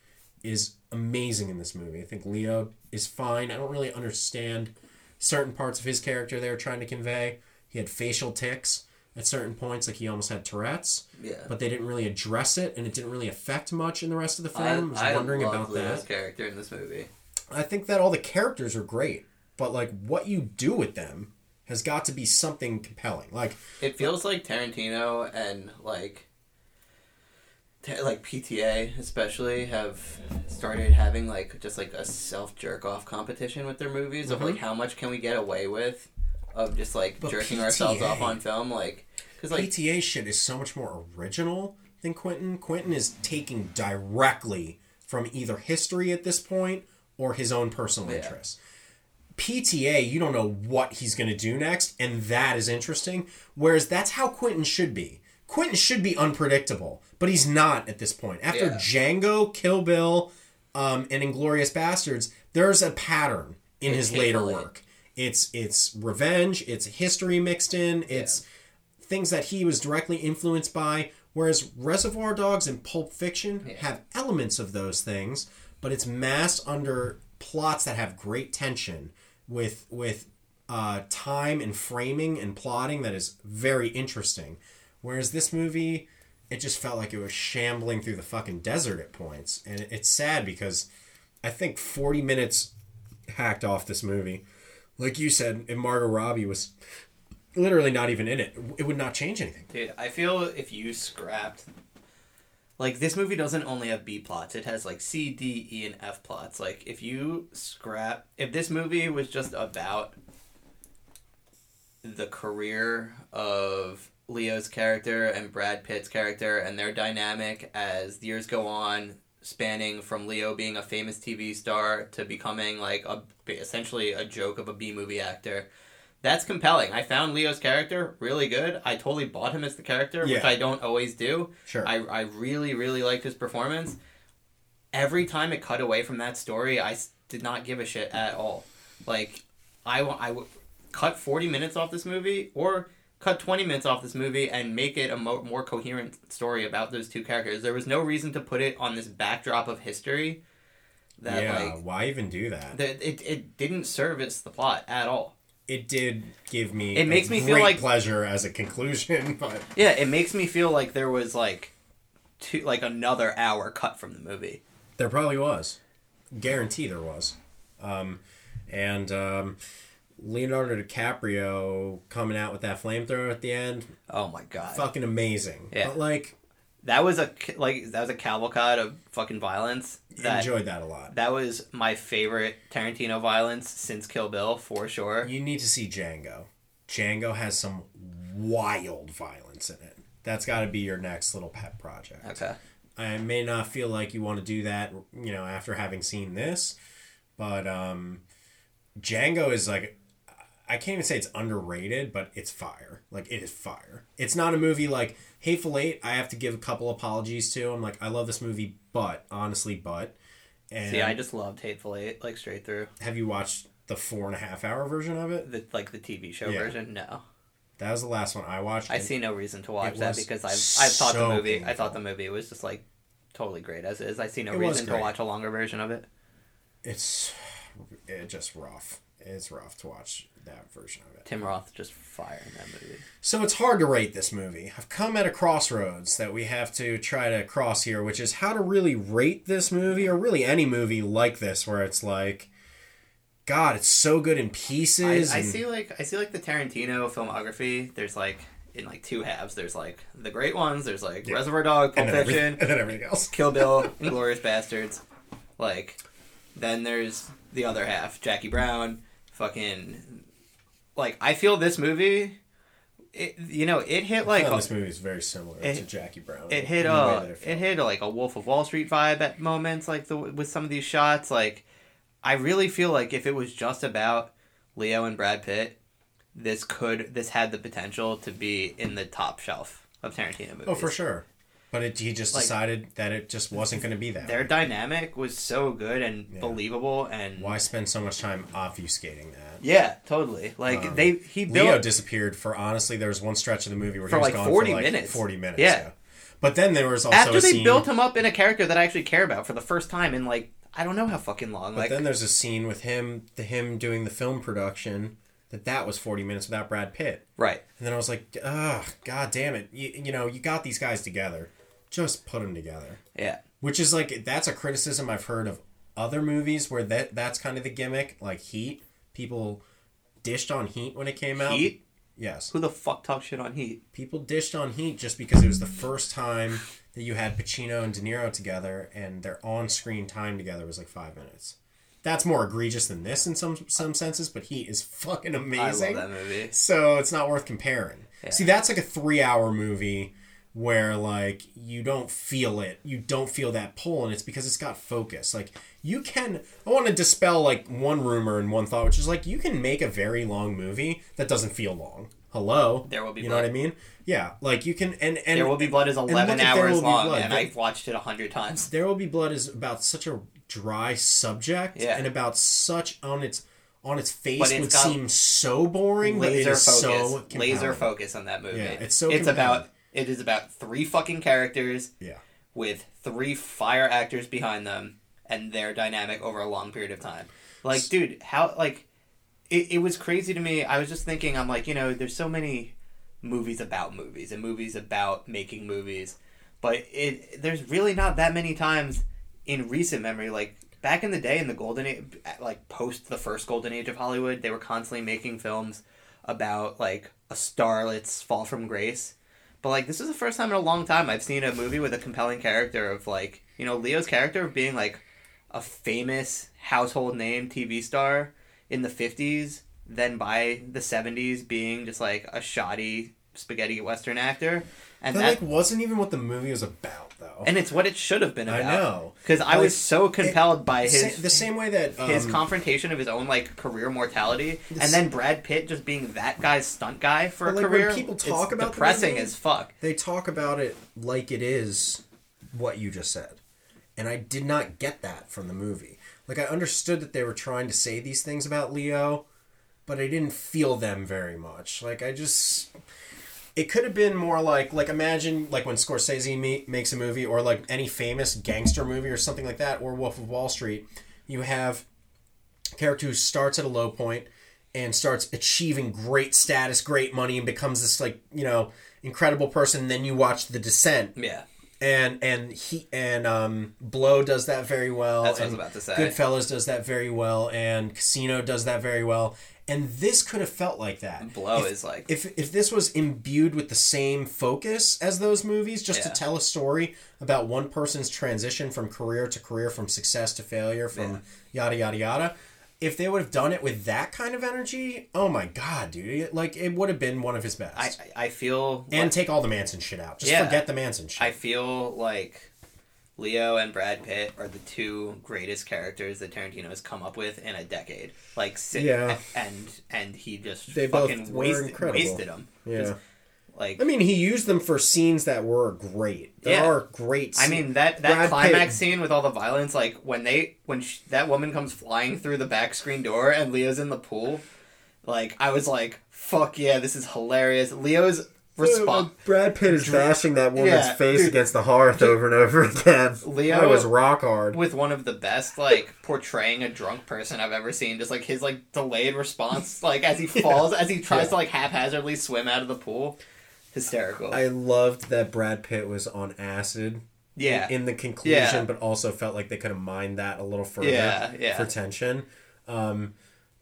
is amazing in this movie. I think Leo is fine. I don't really understand certain parts of his character they were trying to convey. He had facial tics at certain points, like he almost had Tourette's. Yeah. But they didn't really address it, and it didn't really affect much in the rest of the film. I, was I wondering about Leo's that. character in this movie. I think that all the characters are great, but like what you do with them has got to be something compelling. Like It feels like Tarantino and like ta- like PTA especially have started having like just like a self jerk off competition with their movies of like how much can we get away with of just like Mm-hmm. But jerking ourselves off on film like because like PTA shit is so much more original than Quentin. Quentin is taking directly from either history at this point or his own personal Yeah. interests. PTA, you don't know what he's going to do next, and that is interesting. Whereas that's how Quentin should be. Quentin should be unpredictable, but he's not at this point. After Yeah. Django, Kill Bill, um, and Inglourious Basterds, there's a pattern in his later Eight. work. It's it's revenge, it's history mixed in, it's things that he was directly influenced by. Whereas Reservoir Dogs and Pulp Fiction have elements of those things, but it's masked under plots that have great tension with with uh, time and framing and plotting that is very interesting. Whereas this movie, it just felt like it was shambling through the fucking desert at points, and it- it's sad because I think forty minutes hacked off this movie. Like you said, if Margot Robbie was literally not even in it, it would not change anything. Dude, I feel if you scrapped like this movie doesn't only have B plots, it has like C, D, E, and F plots. Like if you scrap if this movie was just about the career of Leo's character and Brad Pitt's character and their dynamic as the years go on, spanning from Leo being a famous TV star to becoming like a essentially a joke of a B movie actor. That's compelling. I found Leo's character really good. I totally bought him as the character, which I don't always do. Sure. I, I really, really liked his performance. Every time it cut away from that story, I did not give a shit at all. Like, I, I would cut 40 minutes off this movie or cut 20 minutes off this movie and make it a mo- more coherent story about those two characters. There was no reason to put it on this backdrop of history that, yeah, like, why even do that? that it, it didn't service the plot at all. It did give me It makes a me feel like- pleasure as a conclusion, [LAUGHS] but Yeah, it makes me feel like there was like two, like another hour cut from the movie. there probably was. Guarantee there was. Um, and um, Leonardo DiCaprio coming out with that flamethrower at the end, Oh my god. fucking amazing. Yeah. But like, That was a like that was a cavalcade of fucking violence. That enjoyed that a lot. that was my favorite Tarantino violence since Kill Bill for sure. You need to see Django. Django has some wild violence in it. That's got to be your next little pet project. Okay. I may not feel like you want to do that, you know, after having seen this, but um, Django is like, I can't even say it's underrated, but it's fire. Like it is fire. It's not a movie like Hateful Eight. I have to give a couple apologies to. I'm like, I love this movie, but honestly, but. And See, I just loved Hateful Eight like straight through. have you watched the four and a half hour version of it? The like the TV show Yeah. version. No, That was the last one I watched. I see no reason to watch that because I I thought the so movie I thought the movie was just like totally great as is. I see no It reason to watch a longer version of it. It's it just rough. It's rough to watch that version of it. Tim Roth just fire in that movie. So it's hard to rate this movie. I've come at a crossroads that we have to try to cross here, which is how to really rate this movie or really any movie like this where it's like God, it's so good in pieces. I and- see like I see like the Tarantino filmography. There's like in like two halves. There's like the great ones. There's like Yeah. Reservoir Dog, Pulp and then, every- Fiction, and then everything else. Kill Bill, [LAUGHS] Inglourious Basterds. Like then there's the other half. Jackie Brown, fucking like I feel this movie. It, you know, it hit like a, this movie is very similar it- to Jackie Brown. it hit uh it hit like a Wolf of Wall Street vibe at moments like the with some of these shots like I really feel like if it was just about Leo and Brad Pitt this could this had the potential to be in the top shelf of Tarantino movies. Oh, for sure. But it, he just Like- decided that it just wasn't going to be that. Their dynamic was so good and Yeah. believable and Why spend so much time obfuscating that? yeah, totally. Like Um, they he built Leo disappeared for honestly. There was one stretch of the movie where For he was like gone 40 for like minutes. Forty minutes. Yeah. Yeah. But then there was also after they scene. built him up in a character that I actually care about for the first time in like I don't know how fucking long. but like then there's a scene with him, the him doing the film production. That that was forty minutes without Brad Pitt. right. And then I was like, ugh, god damn it. You, you know, you got these guys together. Just put them together. Yeah. Which is like that's a criticism I've heard of other movies where that that's kind of the gimmick, like Heat. People dished on Heat when it came out. Heat? Yes. Who the fuck talks shit on Heat? People dished on Heat just because it was the first time that you had Pacino and De Niro together and their on-screen time together was like 5 minutes. That's more egregious than this in some some senses, but Heat is fucking amazing. I love that movie. So it's not worth comparing. See, that's like a three hour movie where like you don't feel it. You don't feel that pull, and it's because it's got focus. Like you can I want to dispel like one rumor and one thought, which is like you can make a very long movie that doesn't feel long. Hello. There Will Be You know what I mean? Yeah. Like you can and and There Will Be Blood is and 11 look hours long, Blood. and I've watched it a hundred times. there Will Be Blood is about such a dry subject Yeah. and about such on its on its face it's would seem so boring, Laser focus, so laser focus on that movie. Yeah, it's so It's compelling. about it is about three fucking characters Yeah. with three fire actors behind them and their dynamic over a long period of time. Like, dude, how like it, it was crazy to me. I was just thinking, I'm like, you know, there's so many movies about movies and movies about making movies, but it there's really not that many times in recent memory, like back in the day in the golden age, like post the first golden age of Hollywood, they were constantly making films about like a starlet's fall from grace. But like this is the first time in a long time I've seen a movie with a compelling character of like you know Leo's character of being like a famous household name TV star in the fifties, then by the seventies being just like a shoddy spaghetti western actor, and That that like wasn't even what the movie was about, though. and it's what it should have been I know. because I was so compelled by Sa- his the same way that um, his confrontation of his own like career mortality, and then Brad Pitt just being that guy's stunt guy for a like, when career. people it's talk about the depressing movie- as fuck. they talk about it like it is what you just said, and I did not get that from the movie. Like I understood that they were trying to say these things about Leo, but I didn't feel them very much. Like I just. It could have been more like like imagine like when Scorsese me- makes a movie or like any famous gangster movie or something like that or Wolf of Wall Street, you have a character who starts at a low point and starts achieving great status, great money, and becomes this like you know incredible person. Then you watch The Descent, Yeah, and and he and um Blow does that very well. That's what I was about to say. Goodfellas does that very well, and Casino does that very well. And this could have felt like that. Blow If- is like if if this was imbued with the same focus as those movies, just Yeah. to tell a story about one person's transition from career to career, from success to failure, from yada yada yada. If they would have done it with that kind of energy, oh my god, dude! Like it would have been one of his best. I I feel and like- take all the Manson shit out. Just Yeah. forget the Manson shit. I feel like Leo and Brad Pitt are the two greatest characters that Tarantino has come up with in a decade. Like sit, Yeah. and and he just They both fucking wasted incredible. wasted them. Yeah. like I mean, he used them for scenes that were great. There Yeah. are great. I mean that that Brad climax Pitt- scene with all the violence, like when they when sh- that woman comes flying through the back screen door and Leo's in the pool, like I was like, "Fuck yeah, this is hilarious." Leo's response. Brad Pitt is bashing that woman's Yeah, face dude. against the hearth over and over [LAUGHS] again. Leo- that was rock hard. with one of the best like portraying a drunk person I've ever seen. Just like his like delayed response, [LAUGHS] like as he falls, as he tries Yeah. to like haphazardly swim out of the pool, hysterical. I loved that Brad Pitt was on acid. yeah, In, in the conclusion, Yeah. but also felt like they could have mined that a little further Yeah, yeah. for tension. Um,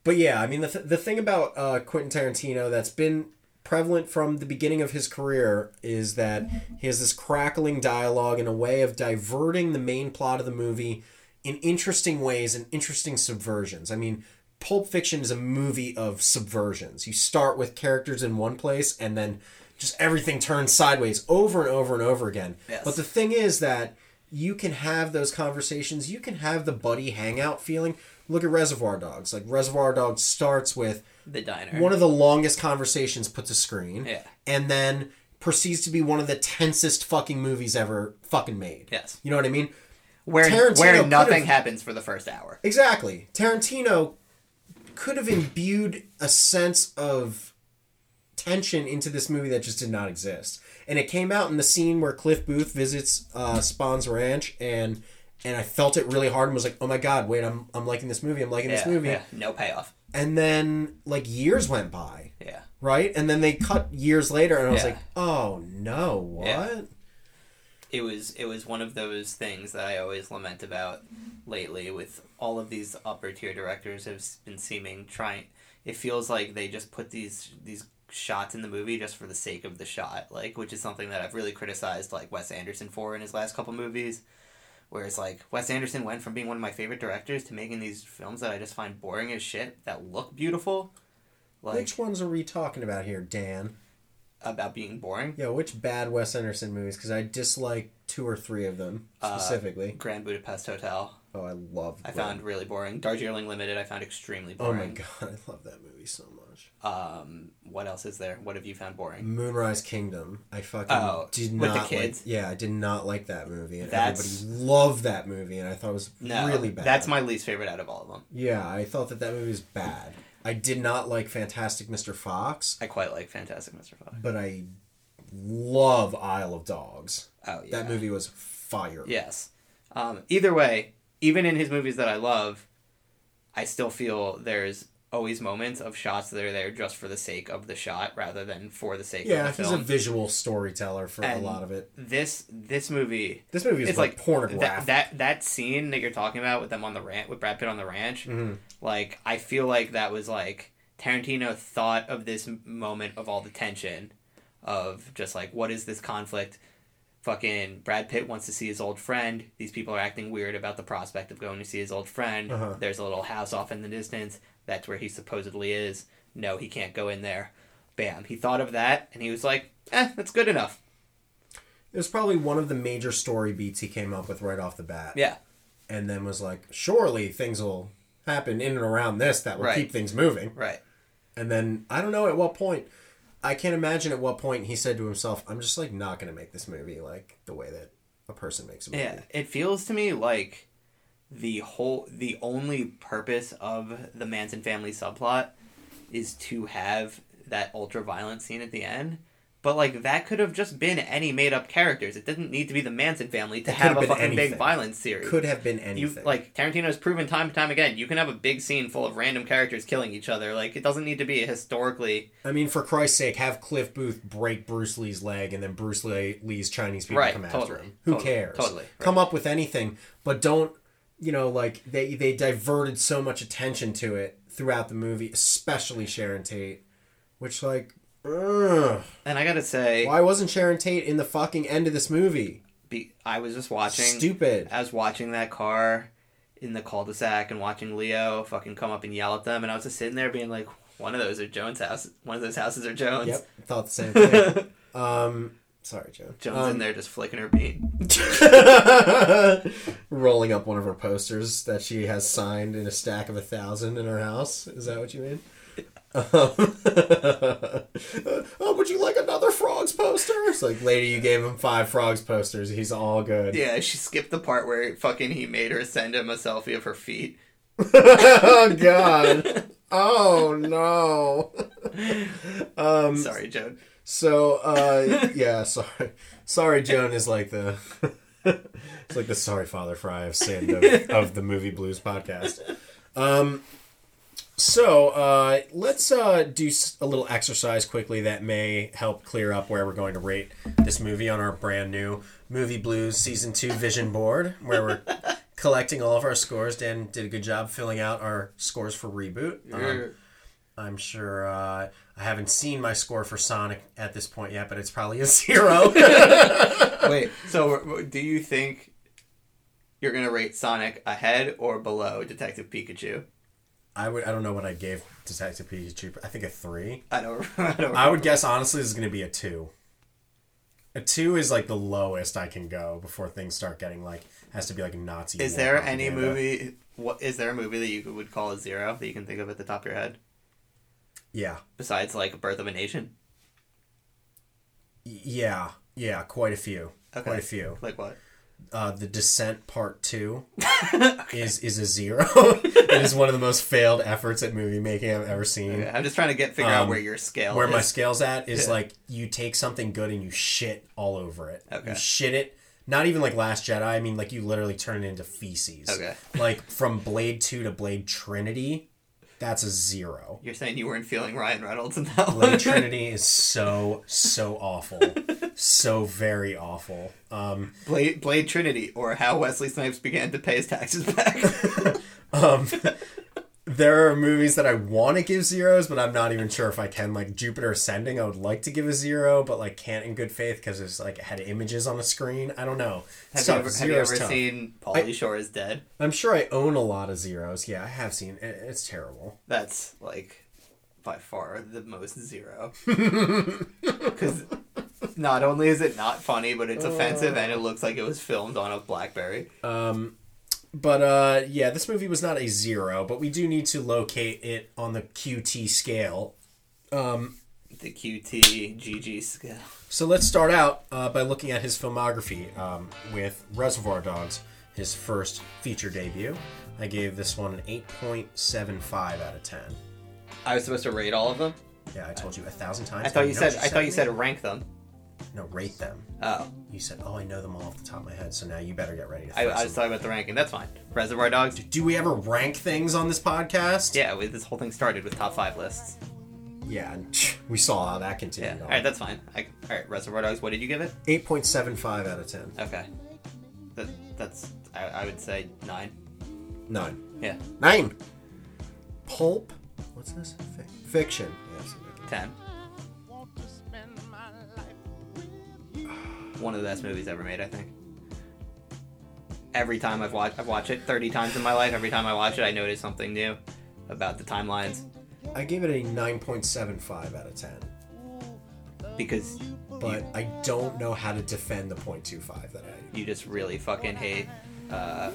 but yeah, I mean the th- the thing about uh, Quentin Tarantino that's been prevalent from the beginning of his career is that he has this crackling dialogue and a way of diverting the main plot of the movie in interesting ways and interesting subversions. I mean, Pulp Fiction is a movie of subversions. You start with characters in one place and then just everything turns sideways over and over and over again. Yes. But the thing is that you can have those conversations. You can have the buddy hangout feeling. Look at Reservoir Dogs. Like Reservoir Dogs starts with The diner. one of the longest conversations put to screen. Yeah. And then proceeds to be one of the tensest fucking movies ever fucking made. Yes. You know what I mean? where Tarantino where nothing happens for the first hour. Exactly. Tarantino could have imbued a sense of tension into this movie that just did not exist. And it came out in the scene where Cliff Booth visits uh, Spahn's ranch and and I felt it really hard and was like, "Oh my god, wait, I'm I'm liking this movie. I'm liking this movie." yeah, no payoff. And then like years went by, Yeah. right? And then they cut years later and I was Yeah. like, "Oh no, what?" Yeah. it was it was one of those things that I always lament about lately with all of these upper tier directors have been seeming trying it feels like they just put these these shots in the movie just for the sake of the shot like which is something that I've really criticized like Wes Anderson for in his last couple movies where it's like Wes Anderson went from being one of my favorite directors to making these films that I just find boring as shit that look beautiful like Which ones are we talking about here, Dan? about being boring Yeah, which bad Wes Anderson movies? Because I dislike two or three of them specifically. Grand Budapest Hotel oh, I love. Uh, I found really boring. Darjeeling Limited, I found extremely boring. Oh my god, [LAUGHS] I love that movie so much. Um, what else is there? What have you found boring? Moonrise Kingdom. I fucking Oh, did with the not kids? like. Yeah, I did not like that movie, and That's- everybody loved that movie, and I thought it was No, really bad. that's my least favorite out of all of them. Yeah, I thought that that movie was bad. I did not like Fantastic Mr. Fox, I quite like Fantastic Mr. Fox. but I love Isle of Dogs. Oh yeah, That movie was fire. Yes. Um, either way, even in his movies that I love, I still feel there's always moments of shots that are there just for the sake of the shot rather than for the sake Yeah, of the he's a visual storyteller for And a lot of it. This this movie This movie is it's like, like pornographic. that, that that scene that you're talking about with them on the ranch with Brad Pitt on the ranch. Mm-hmm. Like I feel like that was like Tarantino thought of this moment of all the tension of just like what is this conflict. Fucking Brad Pitt wants to see his old friend. These people are acting weird about the prospect of going to see his old friend. Uh-huh. There's a little house off in the distance. That's where he supposedly is. No, he can't go in there. Bam. He thought of that and he was like, eh, that's good enough. It was probably one of the major story beats he came up with right off the bat. Yeah. And then was like, surely things will happen in and around this that will Right. keep things moving. Right. And then I don't know at what point. I can't imagine at what point he said to himself, "I'm just like not going to make this movie like the way that a person makes a movie." Yeah, it feels to me like the whole the only purpose of the Manson family subplot is to have that ultra violent scene at the end. But like that could have just been any made up characters. It didn't need to be the Manson family to have have a fucking anything. big violence series. Could have been you anything. like Tarantino's proven time and time again. You can have a big scene full of random characters killing each other. Like it doesn't need to be a historically I mean, for Christ's sake, have Cliff Booth break Bruce Lee's leg, and then Bruce Lee, Lee's Chinese people Right, come after him. Who totally, cares? totally, right. Come up with anything, but don't. You know, like they they diverted so much attention to it throughout the movie, especially Sharon Tate, which like, ugh. and I gotta say why wasn't Sharon Tate in the fucking end of this movie? be, I was just watching Stupid. I was watching that car in the cul-de-sac and watching Leo fucking come up and yell at them, and I was just sitting there being like, one of those are Joan's house. One of those houses are Jones. Yep, thought the same thing. [LAUGHS] um, sorry, Joe. Jones Um, in there just flicking her bean. [LAUGHS] rolling up one of her posters that she has signed in a stack of a thousand in her house. Is that what you mean? Um, [LAUGHS] oh, would you like another frogs poster? It's like, lady, you gave him five frogs posters. He's all good. Yeah, she skipped the part where fucking he made her send him a selfie of her feet. [LAUGHS] oh God. Oh no. Um, Sorry, Joan. So uh [LAUGHS] yeah, sorry. Sorry Joan is like the [LAUGHS] it's like the sorry father fry of sin [LAUGHS] of, of the movie blues podcast. Um so uh let's uh do a little exercise quickly that may help clear up where we're going to rate this movie on our brand new movie blues season 2 vision board where we're collecting all of our scores. Dan did a good job filling out our scores for reboot. Um, I'm sure uh, I haven't seen my score for Sonic at this point yet, but it's probably a [LAUGHS] zero. [LAUGHS] Wait, so do you think you're gonna rate Sonic ahead or below Detective Pikachu? I would. I don't know what I gave Detective Pikachu. but I think a three. I don't. [LAUGHS] I don't. I would guess honestly this is going to be a two. A two is like the lowest I can go before things start getting like has to be like Nazi. Is war there any propaganda. movie? What is there a movie that you would call a zero that you can think of at the top of your head Yeah, besides like Birth of a Nation? Yeah, yeah. Quite a few. Okay. Quite a few. Like what? Uh, the Descent Part Two [LAUGHS] is is a zero. [LAUGHS] it is one of the most failed efforts at movie making I've ever seen. Okay, I'm just trying to get figure out Um, where your scale. Where my scale's at is Yeah. like you take something good and you shit all over it. Okay. You shit it. Not even like Last Jedi. I mean, like you literally turn it into feces. Okay. Like from Blade Two to Blade Trinity, that's a zero. You're saying you weren't feeling Ryan Reynolds in that one. Blade [LAUGHS] Trinity is so so awful, so very awful. Um, Blade, Blade Trinity, or how Wesley Snipes began to pay his taxes back. [LAUGHS] um, there are movies that I want to give zeros, but I'm not even sure if I can. Like Jupiter Ascending, I would like to give a zero, but like can't in good faith because it's like it had images on the screen. I don't know. Have you ever, have you ever seen Pauly Shore is Dead? I'm sure I own a lot of zeros. Yeah, I have seen. It. It's terrible. That's like by far the most zero. [LAUGHS] Because not only is it not funny, but it's offensive and it looks like it was filmed on a Blackberry. Um, but uh, yeah, this movie was not a zero, but we do need to locate it on the QT scale. Um, The QT GG scale. so let's start out uh, by looking at his filmography um, with Reservoir Dogs, his first feature debut. I gave this one an 8.75 out of 10. I was supposed to rate all of them. Yeah, I told you a thousand times. I thought you said I thought you said rank them. No rate them. Oh, You said, oh, I know them all off the top of my head, so now you better get ready to. I, I was talking about the ranking. That's fine. Reservoir Dogs. Do we ever rank things on this podcast? Yeah, we, this whole thing started with top five lists. Yeah, and [LAUGHS] we saw how that Yeah. continued. All right, that's fine. I, all right, Reservoir Dogs. What did you give it? 8.75 out of 10. Okay. That that's I, I would say nine. Nine. Yeah, Nine. Pulp. What's this? Fic- fiction. Yes. ten. One of the best movies ever made, I think. Every time I've watched, I've watched it thirty times in my life. Every time I watch it, I notice something new about the timelines I gave it a 9.75 out of 10, because but I don't know how to defend the 0.25 that I. you just really fucking hate. Uh,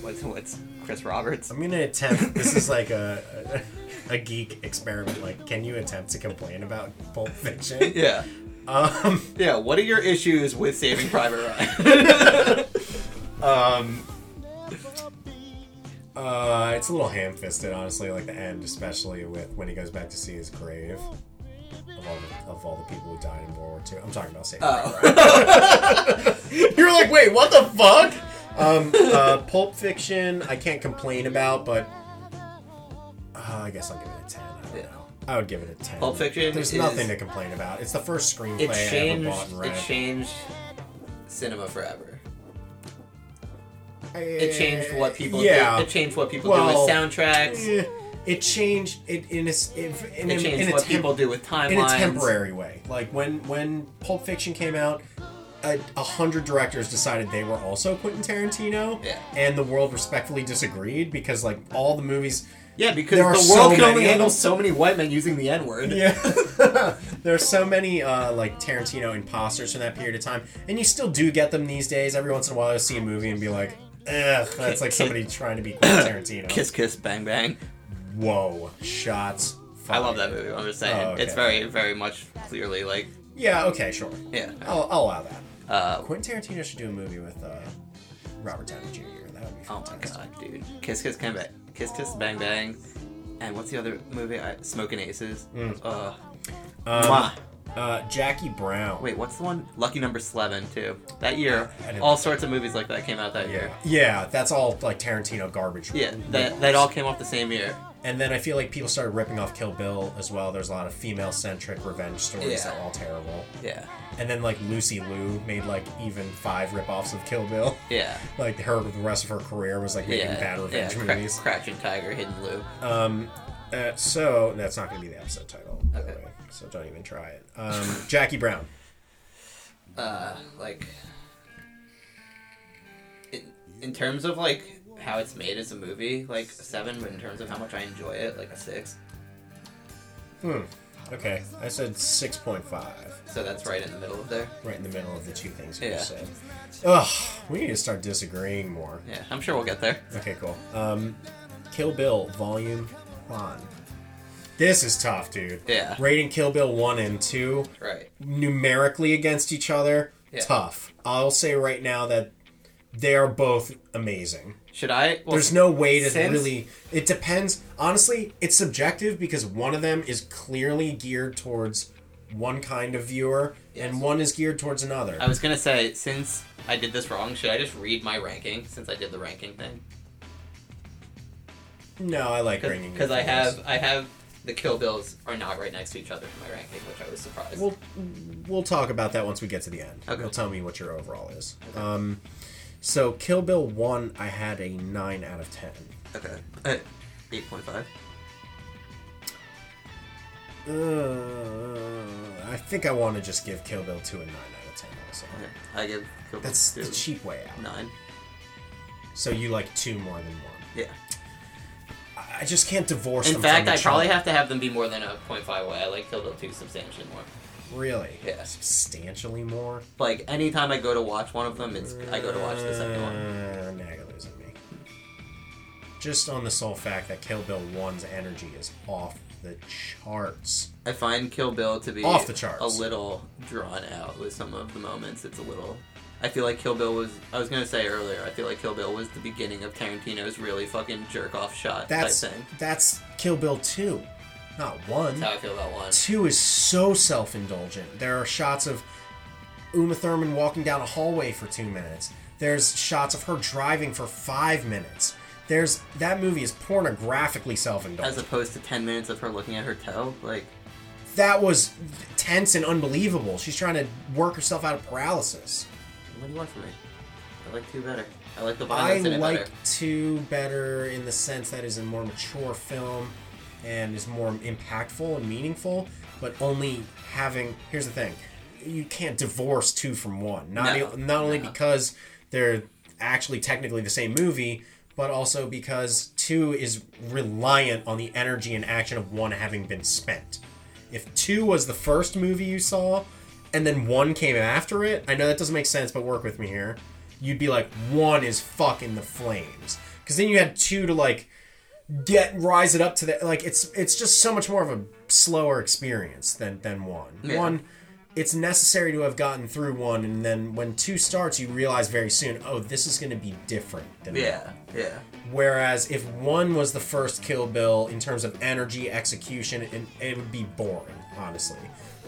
what's what's Chris Roberts? I'm gonna attempt. This is like a, a a geek experiment. Like, can you attempt to complain about Pulp Fiction? [LAUGHS] Yeah, Um. [LAUGHS] yeah. What are your issues with Saving Private Ryan? [LAUGHS] Um. Uh, it's a little ham-fisted, honestly. Like the end, especially with when he goes back to see his grave of all the, of all the people who died in World War II. I'm talking about Saving Private Ryan. [LAUGHS] You're like, wait, what the fuck? Um, uh, Pulp Fiction, I can't complain about, but uh, I guess I'll give it. I don't Yeah. know. I would give it a ten. Pulp Fiction There's is- nothing to complain about. It's the first screenplay it I ever changed. bought and read. It changed cinema forever. I- It changed what people yeah. do. It changed what people Well, do with soundtracks. Eh, It changed it in a in, in, It a- changed in a what temp- people do with timelines. in a temporary way. Like when when Pulp Fiction came out, a, a hundred directors decided they were also Quentin Tarantino, Yeah. and the world respectfully disagreed because like all the movies. Yeah, because There are the so world can only handle so many white men using the N word. Yeah, [LAUGHS] there's so many uh, like Tarantino imposters from that period of time, and you still do get them these days. Every once in a while, I see a movie and be like, "Ugh, that's like somebody trying to be Quentin [COUGHS] Tarantino." Kiss, kiss, bang, bang. Whoa, shots. I love that movie. I'm just saying, Oh, okay. it's very, very much clearly like, Yeah, okay, sure. yeah. I'll, I'll allow that. Uh, Quentin Tarantino should do a movie with uh, Robert Downey Jr. That would be oh my fantastic. god, dude. Kiss, kiss, bang, bang. Kiss, kiss, bang, bang. And what's the other movie? I, Smoking Aces. Uh, Um, uh, Jackie Brown. Wait, what's the one? Lucky Number Slevin too. That year, I all sorts of movies like that came out that Yeah, year. yeah, that's all like Tarantino garbage. Yeah, that that all came off the same year. And then I feel like people started ripping off Kill Bill as well. There's a lot of female-centric revenge stories Yeah. that were all terrible. Yeah, And then like Lucy Liu made like even five rip-offs of Kill Bill. [LAUGHS] yeah, Like her, the rest of her career was like making yeah. bad yeah. revenge Cra- movies. Crouching Tiger, Hidden Blue. Um, uh, so that's not going to be the episode title, Okay. way. So don't even try it. Um, [LAUGHS] Jackie Brown. uh, like in, in terms of like how it's made as a movie, like a seven, but in terms of how much I enjoy it, like a six. Hmm. Okay, I said six point five. So that's right in the middle of there. Right in the middle of the two things you Yeah. just said. Ugh, we need to start disagreeing more. Yeah, I'm sure we'll get there. Okay, cool. Um, Kill Bill Volume One. This is tough, dude. Yeah. Rating Kill Bill one and two Right. numerically against each other, Yeah. tough. I'll say right now that they are both amazing. Should I? Well, There's no way to since- really. It depends. Honestly, it's subjective because one of them is clearly geared towards one kind of viewer, and one is geared towards another. I was gonna say since I did this wrong, should I just read my ranking since I did the ranking thing? no, I like ranking Because I have. I have the Kill Bills are not right next to each other in my ranking, which I was surprised. We'll we'll talk about that once we get to the end. Okay. You'll tell me what your overall is. Um, so Kill Bill one, I had a nine out of ten. okay. Uh, Eight point five. Uh, I think I want to just give Kill Bill two a nine out of ten. Also, Okay. I give Kill Bill that's two the cheap way out. nine. So you like two more than one. Yeah. I- just can't divorce In fact, I probably have to have them be more than a 0.5 way. I like Kill Bill 2 substantially more. Really? Yeah. Substantially more. Like anytime I go to watch one of them, it's I go to watch the second one. Uh, now you're losing me. Just on the sole fact that Kill Bill 1's energy is off the charts. I find Kill Bill to be Off the charts. a little drawn out with some of the moments. It's a little. I feel like Kill Bill was. I was gonna say earlier. I feel like Kill Bill was the beginning of Tarantino's really fucking jerk off shot That's type thing. that's Kill Bill 2, not 1. That's how I feel about one. 2 is so self-indulgent. There are shots of Uma Thurman walking down a hallway for 2 minutes. There's shots of her driving for 5 minutes. There's that movie is pornographically self-indulgent. As opposed to ten minutes of her looking at her toe, like that was tense and unbelievable. She's trying to work herself out of paralysis. what do you want from me? I like two better. I like the I violence in it better. I like better. two better in the sense that is a more mature film and is more impactful and meaningful, but only having here's the thing. You can't divorce two from one. Not No, not only no. because they're actually technically the same movie, but also because two is reliant on the energy and action of one having been spent. If two was the first movie you saw, and then one came after it, I know that doesn't make sense, but work with me here. You'd be like, one is fucking the flames, because then you had two to like get rise it up to the like it's it's just so much more of a slower experience than than one. Yeah. One, it's necessary to have gotten through one, and then when two starts, you realize very soon, oh, this is going to be different than Yeah, yeah. Whereas if one was the first Kill Bill in terms of energy, execution, it, it would be boring, honestly.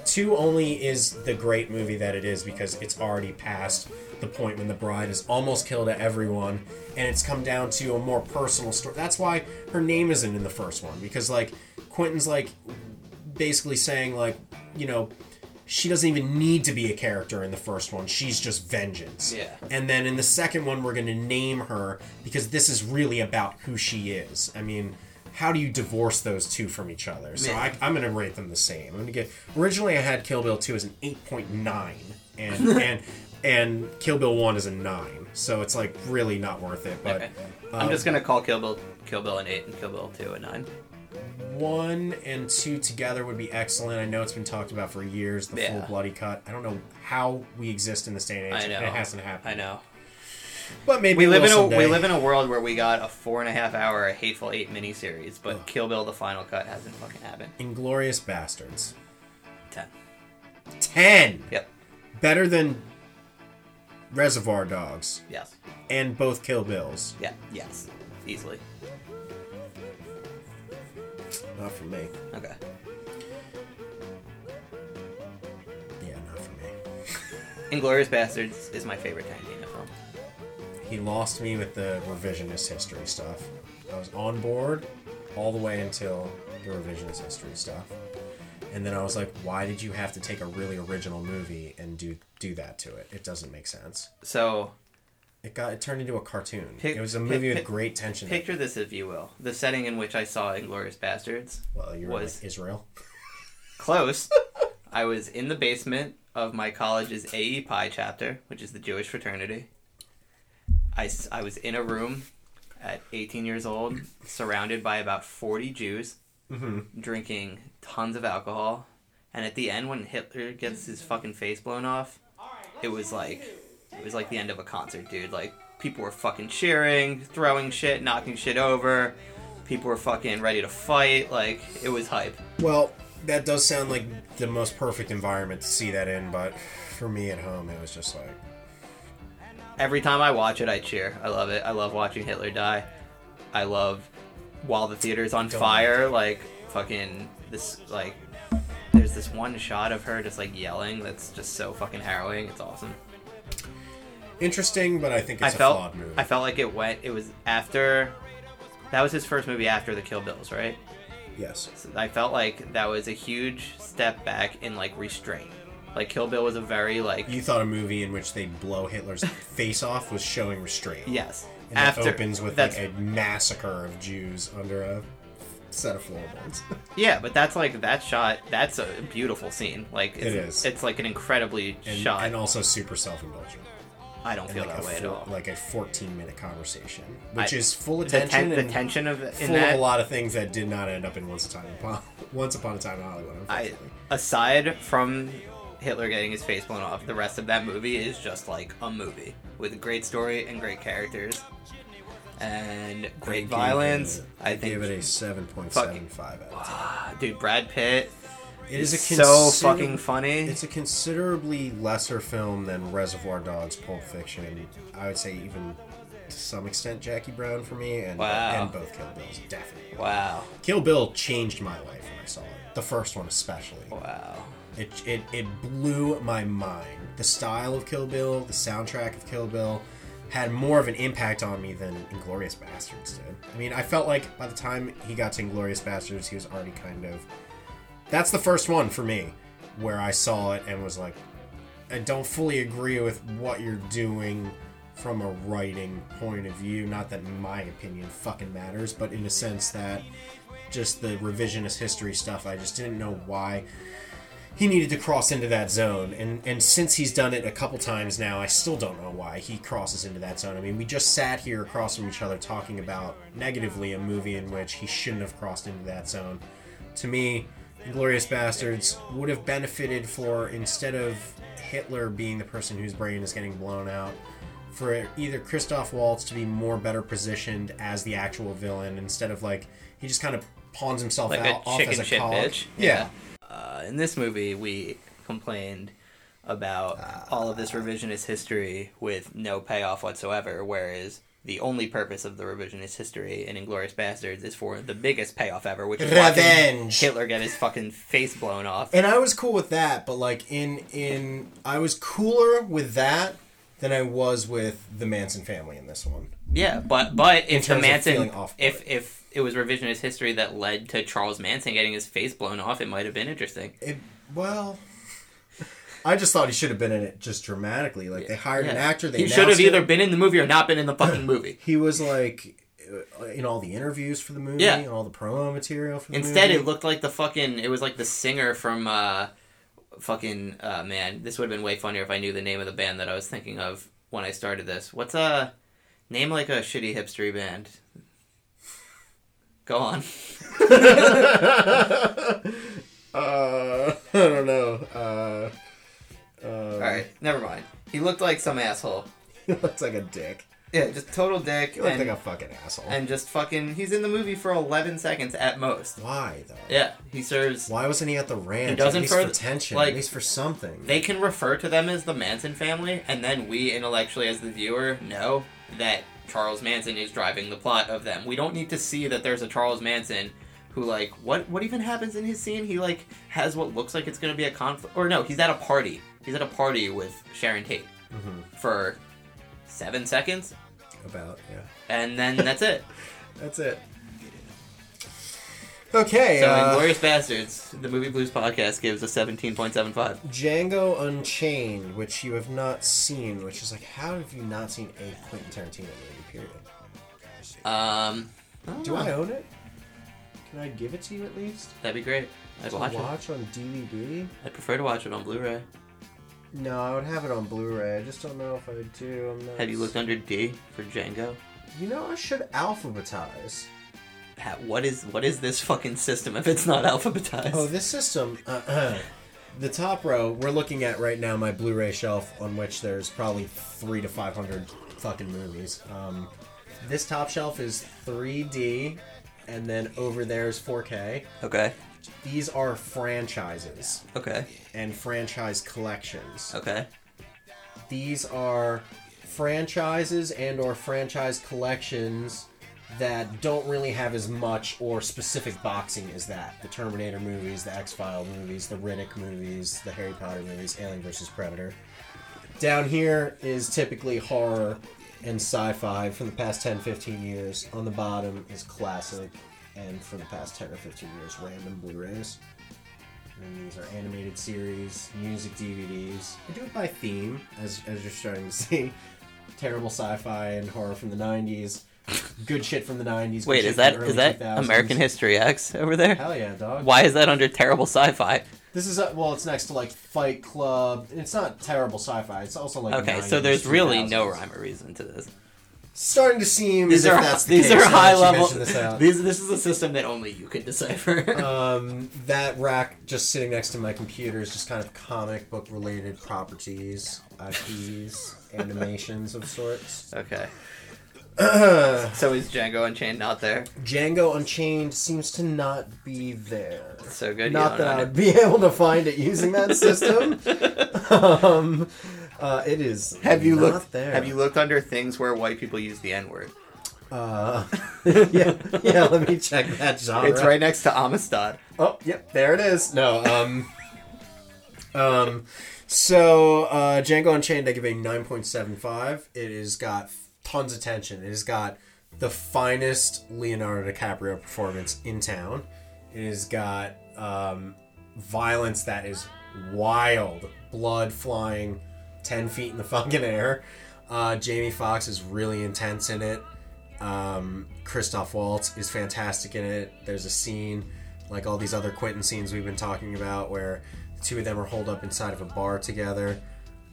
Two only is the great movie that it is because it's already past the point when the bride has almost killed everyone, and it's come down to a more personal story. That's why her name isn't in the first one because like Quentin's like basically saying like you know she doesn't even need to be a character in the first one. She's just vengeance. Yeah. And then in the second one, we're going to name her because this is really about who she is. I mean, how do you divorce those two from each other? So I, I'm going to rate them the same. I'm going to get. Originally, I had Kill Bill 2 as an 8.9, and [LAUGHS] and and Kill Bill 1 is a 9. So it's like really not worth it. But Okay. I'm um, just gonna call Kill Bill Kill Bill an eight and Kill Bill two a nine. one and two together would be excellent. I know it's been talked about for years. The full bloody cut. I don't know how we exist in this day and age. I know. It hasn't happened. I know. But maybe We live in a someday. we live in a world where we got a four and a half hour Hateful Eight miniseries, but Kill Bill the final cut hasn't fucking happened. Inglourious Basterds. Ten. Ten. Yep. Better than Reservoir Dogs Yes. and both Kill Bills. Yeah. Yes. Easily. Not for me. Okay. Yeah, not for me. [LAUGHS] Inglourious Basterds is my favorite film. He lost me with the revisionist history stuff. I was on board all the way until the revisionist history stuff. And then I was like, why did you have to take a really original movie and do do that to it? It doesn't make sense. So It got it turned into a cartoon. Pic- it was a pic- movie with pic- great tension. picture this if you will. The setting in which I saw Inglourious Basterds well, you were was like Israel. close. [LAUGHS] I was in the basement of my college's AE Pi chapter, which is the Jewish fraternity. I, I was in a room at 18 years old, surrounded by about 40 Jews, Mm-hmm. drinking tons of alcohol, and at the end when Hitler gets his fucking face blown off, it was like it was like the end of a concert, dude. Like people were fucking cheering, throwing shit, knocking shit over. People were fucking ready to fight. Like it was hype. Well, that does sound like the most perfect environment to see that in, but for me at home, it was just like, Every time I watch it, I cheer. I love it. I love watching Hitler die. I love while the theater's on Don't. fire, like fucking this like there's this one shot of her just like yelling that's just so fucking harrowing. It's awesome. interesting, but I think it's I a felt flawed movie. I felt like it went it was after that was his first movie after the Kill Bills, right? yes. So I felt like that was a huge step back in like restraint. Like Kill Bill was a very like You thought a movie in which they blow Hitler's face off was showing restraint. yes. And after it opens with like a massacre of Jews under a set of floorboards. [LAUGHS] Yeah, but that's like that shot. That's a beautiful scene. Like it's, It is. It's like an incredibly and, shot. and also super self-indulgent. I don't And feel like that way at all. Like a 14-minute conversation, which I- is full of the, ten- the and tension of in full that. of a lot of things that did not end up in Once Upon a Time, [LAUGHS] Once Upon a Time in Hollywood. I aside from Hitler getting his face blown off, the rest of that movie is just like a movie with a great story and great characters and great gave violence. it- I think, gave it a 7.75 out of 10. Ah, dude, Brad Pitt It is a so fucking funny. It's a considerably lesser film than Reservoir Dogs, Pulp Fiction. I would say even to some extent Jackie Brown for me, and Wow. and both Kill Bills definitely. wow, Kill Bill changed my life when I saw it. The first one especially. wow. It, it, it blew my mind. The style of Kill Bill, the soundtrack of Kill Bill, had more of an impact on me than Inglourious Basterds did. I mean, I felt like by the time he got to Inglourious Basterds, he was already kind of. That's the first one for me where I saw it and was like, I don't fully agree with what you're doing from a writing point of view. Not that my opinion fucking matters, but in a sense that just the revisionist history stuff, I just didn't know why he needed to cross into that zone and and since he's done it a couple times now i still don't know why he crosses into that zone i mean we just sat here across from each other talking about negatively a movie in which he shouldn't have crossed into that zone to me glorious bastards would have benefited for instead of hitler being the person whose brain is getting blown out for either Christoph Waltz to be more better positioned as the actual villain instead of like he just kind of pawns himself Like out off as a shit cog. bitch. Yeah. Uh, in this movie, we complained about all of this revisionist history with no payoff whatsoever, whereas the only purpose of the revisionist history in Inglourious Basterds is for the biggest payoff ever, which is Revenge. Hitler get his fucking face blown off. And I was cool with that, but like in in I was cooler with that than I was with the Manson family in this one. Yeah, but but if the Manson, off if it. if it was revisionist history that led to Charles Manson getting his face blown off, it might have been interesting. It well I just thought he should have been in it just dramatically. Like they hired an actor. They he should have either it. been in the movie or not been in the fucking [LAUGHS] movie. He was like uh, in all the interviews for the movie, Yeah. and all the promo material for the movie. Instead, movie. it looked like the fucking. It was like the singer from. uh Fucking uh, man, this would have been way funnier if I knew the name of the band that I was thinking of when I started this. What's a name like a shitty hipstery band? Go on. [LAUGHS] Uh, I don't know. Uh, All right, never mind. He looked like some asshole. [LAUGHS] he looks like a dick. Yeah, just total dick. He looks and, like a fucking asshole. and just fucking. He's in the movie for 11 seconds at most. Why though? Yeah, he serves. Why wasn't he at the ranch? He doesn't at least for tension. like, at least for something. They can refer to them as the Manson family, and then we intellectually, as the viewer, know that Charles Manson is driving the plot of them. We don't need to see that there's a Charles Manson who, like, what what even happens in his scene? He like has what looks like it's gonna be a conflict, or no, he's at a party. He's at a party with Sharon Tate mm-hmm. for seven seconds, About yeah. and then that's it. [LAUGHS] That's it. Okay. So, uh, Inglourious Basterds, the Movie Blues podcast gives a seventeen point seven five. Django Unchained, which you have not seen, which is like, how have you not seen a Quentin Tarantino movie? Period. Um, don't Do know. I own it? Can I give it to you at least? That'd be great. I'd To watch it. on DVD? I'd prefer to watch it on Blu-ray. No, I would have it on Blu-ray. I just don't know if I do. I'm not. Have you looked under D for Django? You know, I should alphabetize. Ha- what is what is this fucking system if it's not alphabetized? Oh, this system. Uh, the top row we're looking at right now, my Blu-ray shelf, on which there's probably three to five hundred fucking movies. Um, this top shelf is 3D, and then over there is 4K. okay, These are franchises okay, and franchise collections. okay. These are franchises and or franchise collections that don't really have as much or specific boxing as that. The Terminator movies, the X-File movies, the Riddick movies, the Harry Potter movies, Alien vs. Predator. Down here is typically horror and sci-fi from the past 10, 15 years. On the bottom is classic and for the past 10 or 15 years random Blu-rays. And these are animated series, music DVDs. I do it by theme, as, as you're starting to [LAUGHS] see. Terrible sci-fi and horror from the 90s. Good shit from the 90s. Wait, is that is that 2000s. American History X over there? Hell yeah, dog. Why is that under terrible sci-fi? This is a, well, it's next to like Fight Club. It's not terrible sci-fi. It's also like Okay, 90s, so there's really no rhyme or reason to this. Starting to seem These as are if that's the these case, are high level. This. These this is a system that only you can decipher. [LAUGHS] Um, that rack just sitting next to my computer is just kind of comic book related properties, IPs, [LAUGHS] animations of sorts. okay. [CLEARS THROAT] so is Django Unchained not there? Django Unchained seems to not be there. So good. Not that I know. would be [LAUGHS] able to find it using that system. [LAUGHS] um, uh, it is. Have you not looked? there? Have you looked under things where white people use the N word? Uh, [LAUGHS] yeah, yeah. Let me check that genre. It's right next to Amistad. Oh, yep, there it is. No, um, um, so uh, Django Unchained, I give a nine point seven five. It has got tons of tension. It has got the finest Leonardo DiCaprio performance in town. It has got um, violence that is wild, blood flying ten feet in the [LAUGHS] fucking air. Uh, Jamie Foxx is really intense in it. Um, Christoph Waltz is fantastic in it. There's a scene, like all these other Quentin scenes we've been talking about, where the two of them are holed up inside of a bar together.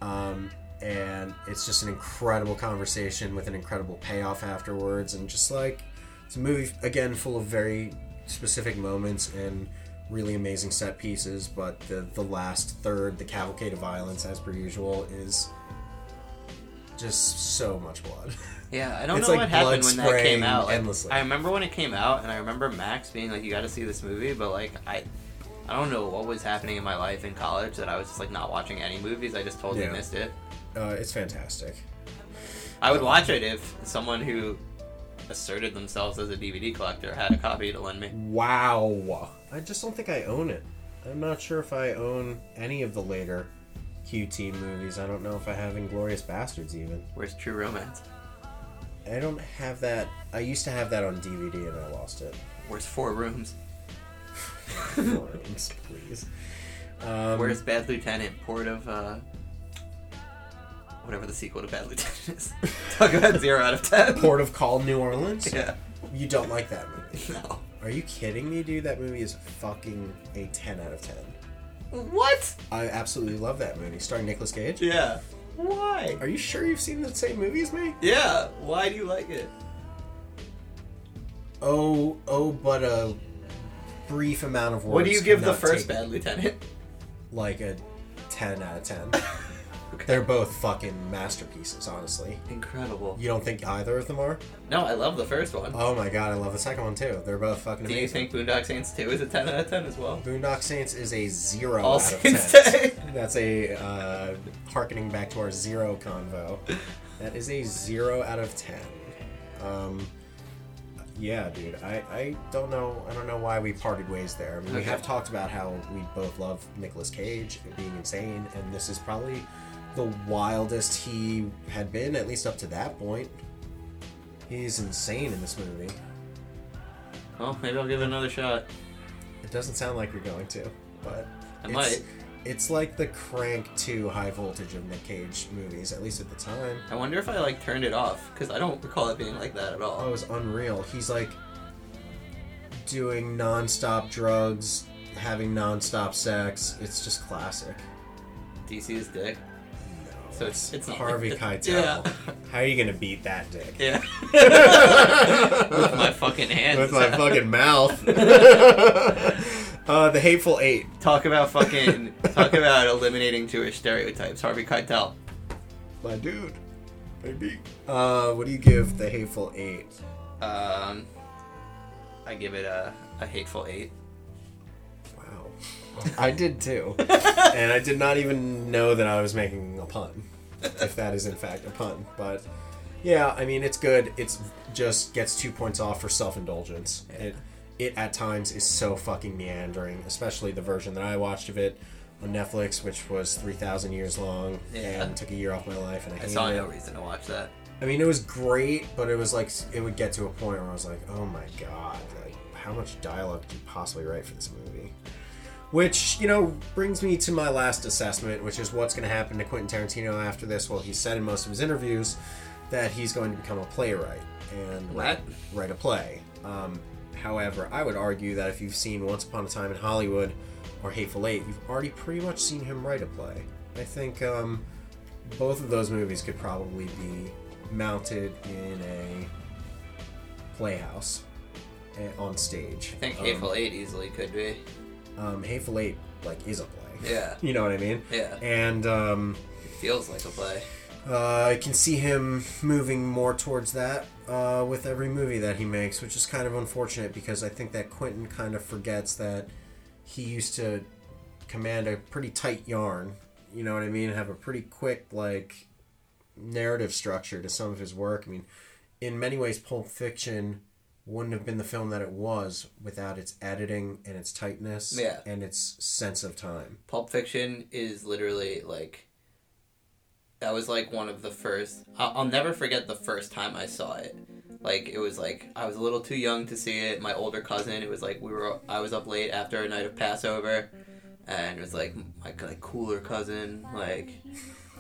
Um, and it's just an incredible conversation with an incredible payoff afterwards. And just like, it's a movie, again, full of very specific moments and really amazing set pieces. But the, the last third, the cavalcade of violence, as per usual, is just so much blood. Yeah, I don't [LAUGHS] It's know like what happened when that came out. Like, endlessly. I remember when it came out, and I remember Max being like, "You got to see this movie," but like I, I don't know what was happening in my life in college that I was just like not watching any movies. I just totally Yeah. missed it. Uh, it's fantastic. I would watch it if someone who asserted themselves as a DVD collector had a copy to lend me. Wow. I just don't think I own it. I'm not sure if I own any of the later QT movies. I don't know if I have Inglourious Basterds even. Where's True Romance? I don't have that. I used to have that on DVD and I lost it. Where's Four Rooms? [LAUGHS] four Rooms, please. Um, Where's Bad Lieutenant? Port of uh, whatever the sequel to Bad Lieutenant is. [LAUGHS] Talk about zero out of ten. Port of Call, New Orleans? Yeah. You don't like that movie? [LAUGHS] No. Are you kidding me, dude? That movie is fucking a 10 out of 10. What? I absolutely love that movie. Starring Nicolas Cage. Yeah. Why? Are you sure you've seen the same movie as me? Yeah. Why do you like it? Oh, oh, but a brief amount of words. What do you give the first Bad Lieutenant? Like a 10 out of [LAUGHS] 10. They're both fucking masterpieces, honestly. Incredible. You don't think either of them are? No, I love the first one. Oh my god, I love the second one too. They're both fucking amazing. do you think Boondock Saints 2 is a 10 out of 10 as well? Boondock Saints is a zero All out of [LAUGHS] ten. That's a uh, harkening back to our zero convo. That is a zero out of ten. Um, yeah, dude. I, I don't know. I don't know why we parted ways there. I mean, we have talked about how we both love Nicolas Cage and being insane, and this is probably the wildest he had been, at least up to that point. He's insane in this movie. Well, maybe I'll give it another shot. It doesn't sound like you're going to, but I it's, might. It's like the Crank 2 high voltage of Nick Cage movies, at least at the time. I wonder if I like turned it off because I don't recall it being like that at all. Oh, it was unreal. He's like doing non-stop drugs, having non-stop sex. It's just classic. DC is dick. So it's it's not Harvey like Keitel. Yeah. How are you gonna beat that dick? Yeah. [LAUGHS] With my fucking hands. With my fucking mouth. [LAUGHS] uh, the Hateful Eight. Talk about fucking talk about eliminating Jewish stereotypes. Harvey Keitel. My dude. Baby. Uh, what do you give the Hateful Eight? Um, I give it a a hateful eight. I did too. [LAUGHS] and I did not even know that I was making a pun. If that is in fact a pun. But yeah, I mean it's good. It's just gets two points off for self indulgence. It it at times is so fucking meandering, especially the version that I watched of it on Netflix, which was three thousand years long Yeah. and took a year off my life and I I saw it. no reason to watch that. I mean, it was great, but it was like it would get to a point where I was like, "Oh my god, like how much dialogue could you possibly write for this movie?" Which you know brings me to my last assessment, which is what's going to happen to Quentin Tarantino after this. Well, he said in most of his interviews that he's going to become a playwright and write, write a play. Um, however, I would argue that if you've seen Once Upon a Time in Hollywood or Hateful Eight, you've already pretty much seen him write a play. I think um, both of those movies could probably be mounted in a playhouse eh, on stage. I think Um, Hateful Eight easily could be. Um, Hateful Eight like is a play. Yeah. [LAUGHS] you know what I mean. Yeah. And um, It feels like a play. uh, I can see him moving more towards that uh, with every movie that he makes, which is kind of unfortunate because I think that Quentin kind of forgets that he used to command a pretty tight yarn. You know what I mean? Have a pretty quick like narrative structure to some of his work. I mean, in many ways, Pulp Fiction wouldn't have been the film that it was without its editing and its tightness Yeah. and its sense of time. Pulp Fiction is literally like that was like one of the first. I'll, I'll never forget the first time I saw it. Like it was like I was a little too young to see it. My older cousin. It was like we were. I was up late after a night of Passover, and it was like my like cooler cousin. Like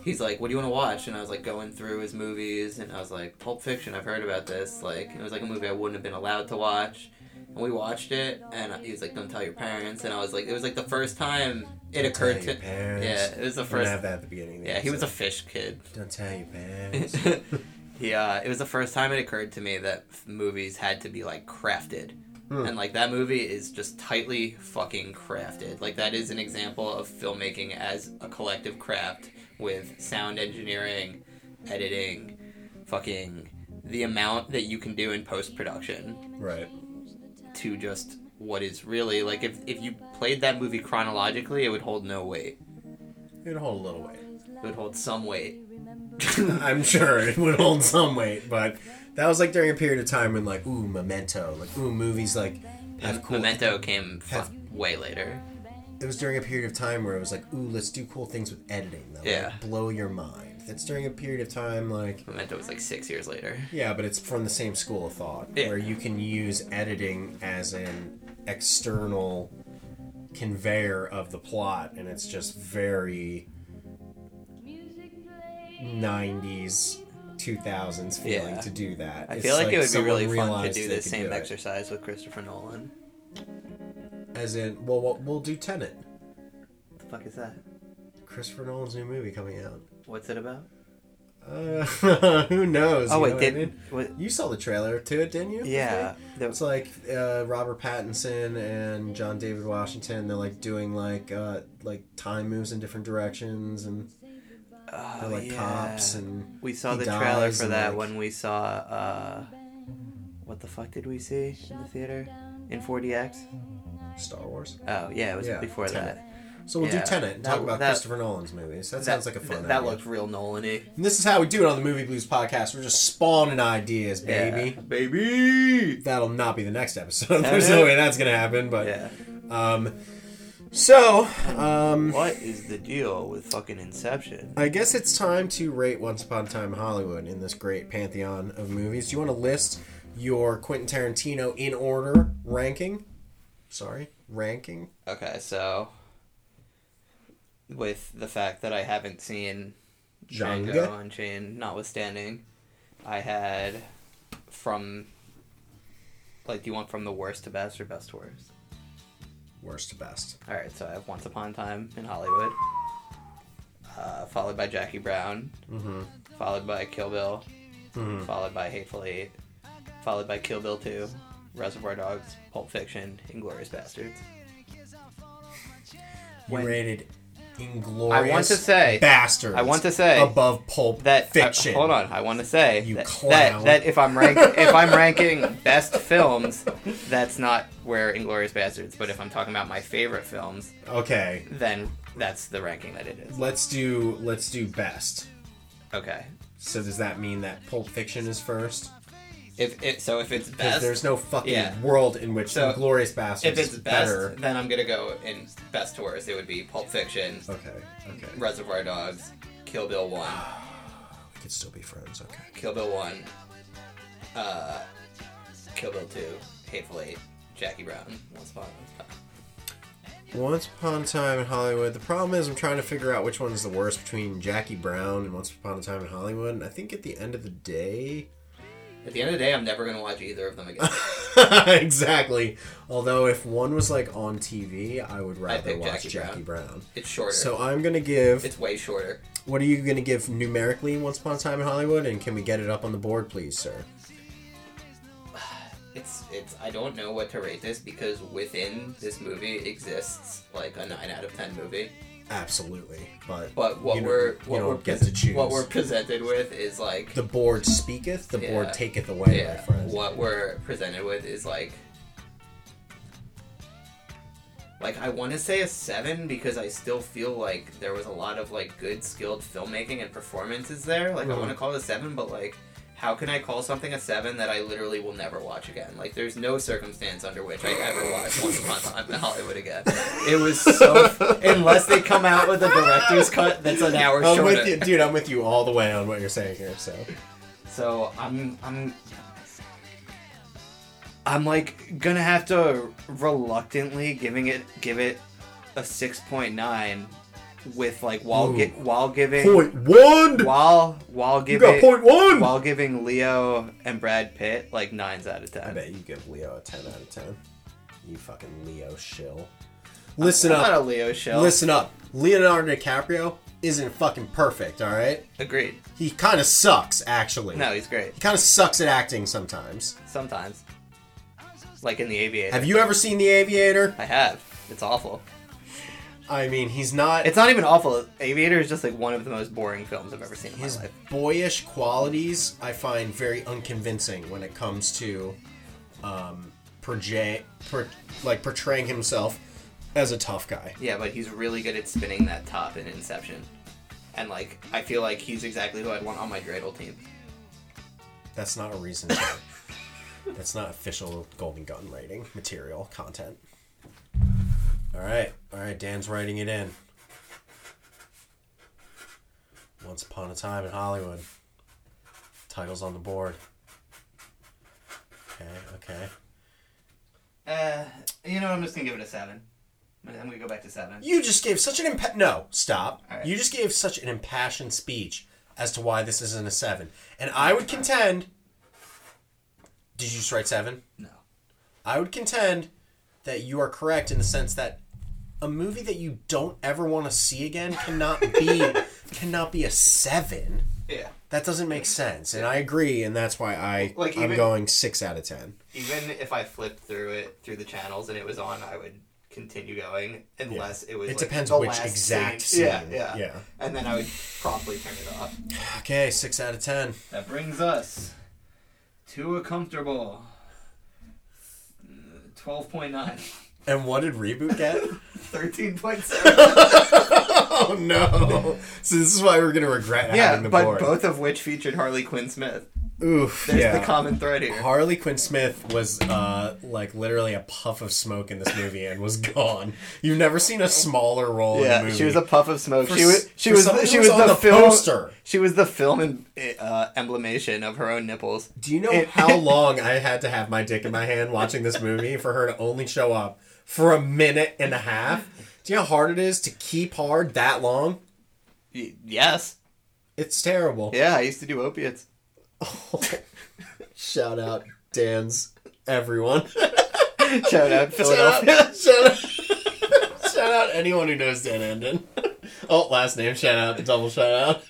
he's like, "What do you want to watch?" And I was like going through his movies, and I was like, "Pulp Fiction. I've heard about this." Like it was like a movie I wouldn't have been allowed to watch. And we watched it, and he was like, "Don't tell your parents." And I was like, it was like the first time it Don't occurred tell your to. parents. Yeah, it was the first. have that at the beginning. Yeah, he was a fish kid. Don't tell your [LAUGHS] parents. yeah, uh, it was the first time it occurred to me that movies had to be like crafted. Hmm. And like that movie is just tightly fucking crafted. Like that is an example of filmmaking as a collective craft with sound engineering, editing, fucking the amount that you can do in post production right. to just what is really like if if you played that movie chronologically, it would hold no weight. It'd hold a little weight. It would hold some weight. [LAUGHS] I'm sure it would hold some weight, but that was like during a period of time when like, ooh, Memento, like, ooh, movies like have cool. Memento came have- way later. It was during a period of time where it was like, ooh, let's do cool things with editing that Yeah. like, blow your mind. That's during a period of time like, Memento was like six years later. yeah, but it's from the same school of thought Yeah. where you can use editing as an external conveyor of the plot, and it's just very 90s 2000s feeling Yeah. to do that I feel like, it would be really fun to do the same exercise with Christopher Nolan. As in well we'll, we'll do Tenet What the fuck is that? Christopher Nolan's new movie coming out What's it about? uh, [LAUGHS] who knows Oh you wait, know what I did mean? what, you saw the trailer to it didn't you yeah, the- It's like uh, Robert Pattinson and John David Washington. They're like doing like uh, like time moves in different directions, and oh, they're like yeah. cops. And we saw the trailer for that like- when we saw uh, what the fuck did we see in the theater in 4DX? Star Wars. Oh yeah, it was Yeah, before Tenet. that. So we'll Yeah, do Tenet and that- talk about that- Christopher Nolan's movies. That, sounds like a fun. That, that looked real Nolan-y. And this is how we do it on the Movie Blues podcast. We're just spawning ideas, baby. Yeah. baby. That'll not be the next episode. [LAUGHS] There's no way that's gonna happen. But Yeah. um, so um, What is the deal with fucking Inception? I guess it's time to rate Once Upon a Time in Hollywood in this great pantheon of movies. Do you want to list your Quentin Tarantino in order ranking? Sorry, ranking. Okay, so with the fact that I haven't seen Django Django. Unchained, notwithstanding, I had from like, do you want from the worst to best or best to worst? Worst to best. All right, so I have Once Upon a Time in Hollywood. uh, followed by Jackie Brown, Mm-hmm. followed by Kill Bill, followed by Hateful Eight, followed by Kill Bill Two, Reservoir Dogs, Pulp Fiction, Inglourious Basterds. You When- rated Inglorious I want to say- Bastards. I want to say above Pulp That uh, Fiction. I- hold on, I want to say You that, clown. that that if I'm rank if I'm ranking best films, that's not where Inglourious Basterds. But if I'm talking about my favorite films, Okay, then that's the ranking that it is. let's do let's do best. Okay. So does that mean that Pulp Fiction is first? If it so if it's best, there's no fucking Yeah. world in which So, Glorious Bastards if it's best, better. then I'm gonna go in best to worst. It would be Pulp Fiction, Okay, okay. Reservoir Dogs, Kill Bill One, [SIGHS] We could still be friends. Okay. Kill Bill One, uh, Kill Bill Two, Hateful Eight, Jackie Brown, Once Upon a Time. Once Upon a Time in Hollywood. The problem is I'm trying to figure out which one is the worst between Jackie Brown and Once Upon a Time in Hollywood. And I think at the end of the day, At the end of the day, I'm never gonna watch either of them again. [LAUGHS] exactly. Although if one was like on TV, I would rather pick watch Jackie Jackie, Brown. It's shorter. So I'm gonna give. it's way shorter. What are you gonna give numerically Once Upon a Time in Hollywood? And can we get it up on the board, please, sir? [SIGHS] It's it's. I don't know what to rate this because within this movie exists like a nine out of ten movie. Absolutely. But But what you don't- we're what don't we're get pres- to choose. what we're presented with is like the board speaketh, the board Yeah. taketh away, my yeah. friend. What we're presented with is like like I want to say a seven because I still feel like there was a lot of like good skilled filmmaking and performances there. Like I mm-hmm. want to call it a seven, but like. How can I call something a seven that I literally will never watch again? Like, there's no circumstance under which I ever watch Once Upon a Time in Hollywood again. It was so unless they come out with a director's cut that's an hour I'm shorter. with you, dude. I'm with you all the way on what you're saying here. So So I'm I'm I'm like gonna have to reluctantly giving it give it a six point nine with like while Ooh. gi- while giving point one. while while You giving got point one. while giving Leo and Brad Pitt like nines out of ten. I bet you give Leo a ten out of ten. You fucking Leo shill. Listen I'm up. not a Leo show. Listen up. Leonardo DiCaprio isn't fucking perfect. All right. Agreed. He kind of sucks, actually. No, he's great. He kind of sucks at acting sometimes. Sometimes. Like in the Aviator. Have you ever seen The Aviator? I have. It's awful. I mean, he's not. It's not even awful. Aviator is just like one of the most boring films I've ever seen in his my life. boyish qualities I find very unconvincing when it comes to um, project, per, like portraying himself as a tough guy. Yeah, but he's really good at spinning that top in Inception. And like, I feel like he's exactly who I'd want on my dreidel team. That's not a reason. To, [LAUGHS] that's not official Golden Gun rating material content. All right, all right. Dan's writing it in. Once upon a time in Hollywood. Titles on the board. Okay, okay. Uh, you know, I'm just gonna give it a seven. I'm gonna go back to seven. You just gave such an impa- no stop. Right. You just gave such an impassioned speech as to why this isn't a seven, and I would contend. Did you just write seven? No. I would contend that you are correct in the sense that a movie that you don't ever want to see again cannot be [LAUGHS] cannot be a seven. Yeah. That doesn't make sense, and I agree, and that's why I Like, I'm even- going six out of ten. Even if I flipped through it through the channels and it was on, I would continue going unless it was. It like, depends the which last exact Yeah, scene. yeah, Yeah. And then I would promptly turn it off. Okay, six out of ten. That brings us to a comfortable twelve point nine. And what did reboot get? [LAUGHS] 13.7. [LAUGHS] oh no! So this is why we're gonna regret yeah, having the but board. both of which featured Harley Quinn Smith. Oof. There's yeah. the common thread here. Harley Quinn Smith was uh, like literally a puff of smoke in this movie and was gone. You've never seen a smaller role in a Yeah, movie. she was a puff of smoke. For she was she was she was was on the, the film poster. She was the film and uh, emblemation of her own nipples. Do you know how [LAUGHS] long I had to have my dick in my hand watching this movie for her to only show up for a minute and a half? Do you know how hard it is to keep hard that long? Y- yes. It's terrible. Yeah, I used to do opiates. [LAUGHS] Shout out Dan's everyone. [LAUGHS] [LAUGHS] Shout out Philadelphia. Shout out, shout out, shout out anyone who knows Dan Anden. oh, last name shout out, the double shout out.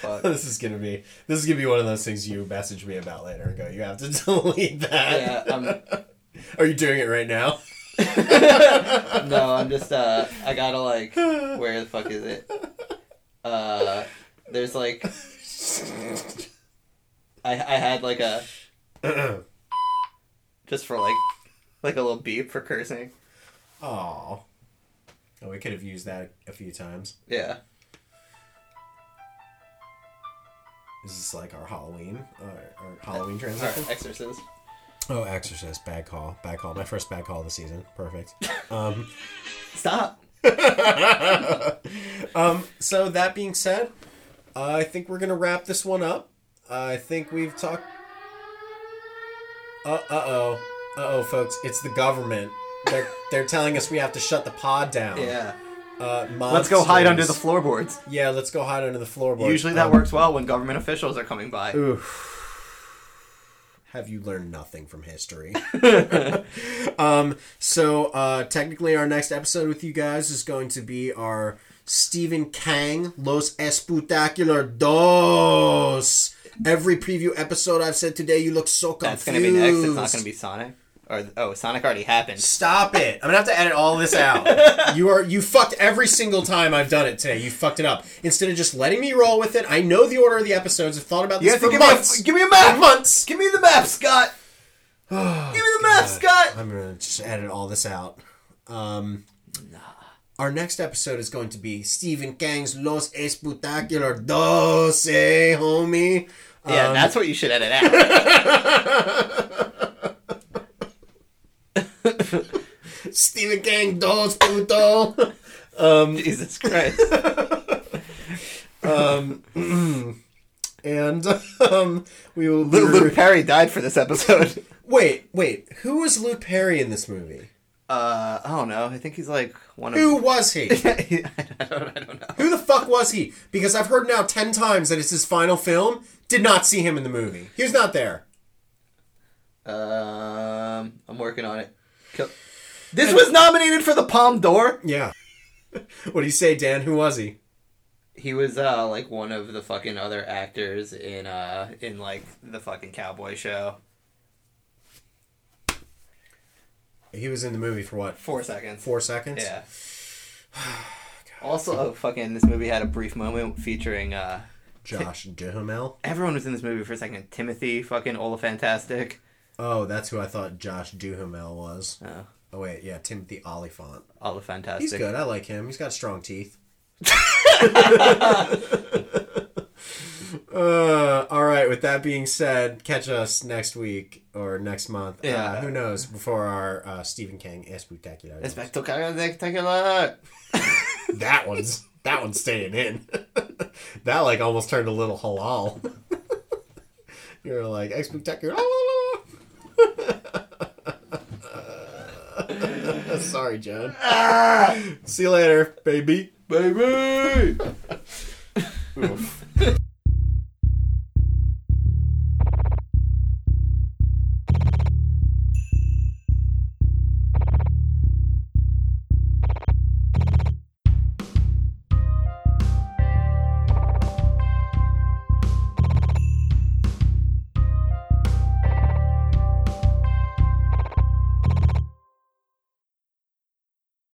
Fuck. this is gonna be this is gonna be one of those things you message me about later and go, you have to delete that. Yeah, um, Are you doing it right now? [LAUGHS] no, I'm just uh, I gotta like, where the fuck is it? Uh, there's like, I I had like a, just for like, like a little beep for cursing. Oh. Oh, we could have used that a few times. Yeah. Is this like our Halloween, our, our Halloween Or transition? Exorcist. Oh, Exorcist, bad call, bad call. My first bad call of the season. Perfect. Um, Stop. [LAUGHS] um, so that being said, uh, I think we're gonna wrap this one up. I think we've talked. Uh oh, uh oh, folks! It's the government. They're they're telling us we have to shut the pod down. Yeah. Uh, Let's go hide under the floorboards. Yeah, let's go hide under the floorboards. Usually that Um, works well when government officials are coming by. Oof. Have you learned nothing from history? [LAUGHS] [LAUGHS] um, so uh, technically, our next episode with you guys is going to be our Stephen Kang Los Espectacular Dos. Every preview episode I've said today, you look so confused. That's gonna be next. It's not gonna be Sonic. Or oh, Sonic already happened. Stop it! I'm gonna have to edit all this out. [LAUGHS] you are you fucked every single time I've done it today. You fucked it up. Instead of just letting me roll with it, I know the order of the episodes. I've thought about You this for give me, months. a, give me a map. months. Give me the map, Scott. [SIGHS] give me the map, Scott. I'm gonna just edit all this out. Um, Our next episode is going to be Stephen Kang's Los Espectacular Dos, eh, homie. Yeah, Um, that's what you should edit out. [LAUGHS] [LAUGHS] Stephen Kang Dos Puto. Um, Jesus Christ. [LAUGHS] um, [CLEARS THROAT] and um, we will. be Luke Perry died for this episode. [LAUGHS] Wait, wait. Who was Luke Perry in this movie? Uh, I don't know. I think he's like one of. Who was he? [LAUGHS] I don't. I don't know. Who the fuck was he? Because I've heard now ten times that it's his final film. Did not see him in the movie. He was not there. Um, I'm working on it. Kill- This was nominated for the Palme d'Or. Yeah. [LAUGHS] what do you say, Dan? Who was he? He was uh like one of the fucking other actors in uh in like the fucking cowboy show. He was in the movie for what? Four seconds. Four seconds? Yeah. [SIGHS] also, fucking this movie had a brief moment featuring uh Josh Duhamel. everyone was in this movie for a second. Timothy, fucking Fantastic. Oh, that's who I thought Josh Duhamel was. Oh, Oh wait, yeah, Timothy Olyphant. Oliphantastic. He's good. I like him. He's got strong teeth. [LAUGHS] uh, all right. With that being said, catch us next week or next month. Yeah. Uh, who knows? Before our uh, Stephen King Espectacular. Spectacular. [LAUGHS] That one's that one's staying in. [LAUGHS] that like almost turned a little halal. You're like spectacular. [LAUGHS] Sorry, John. Ah! See you later, baby. Baby! [LAUGHS]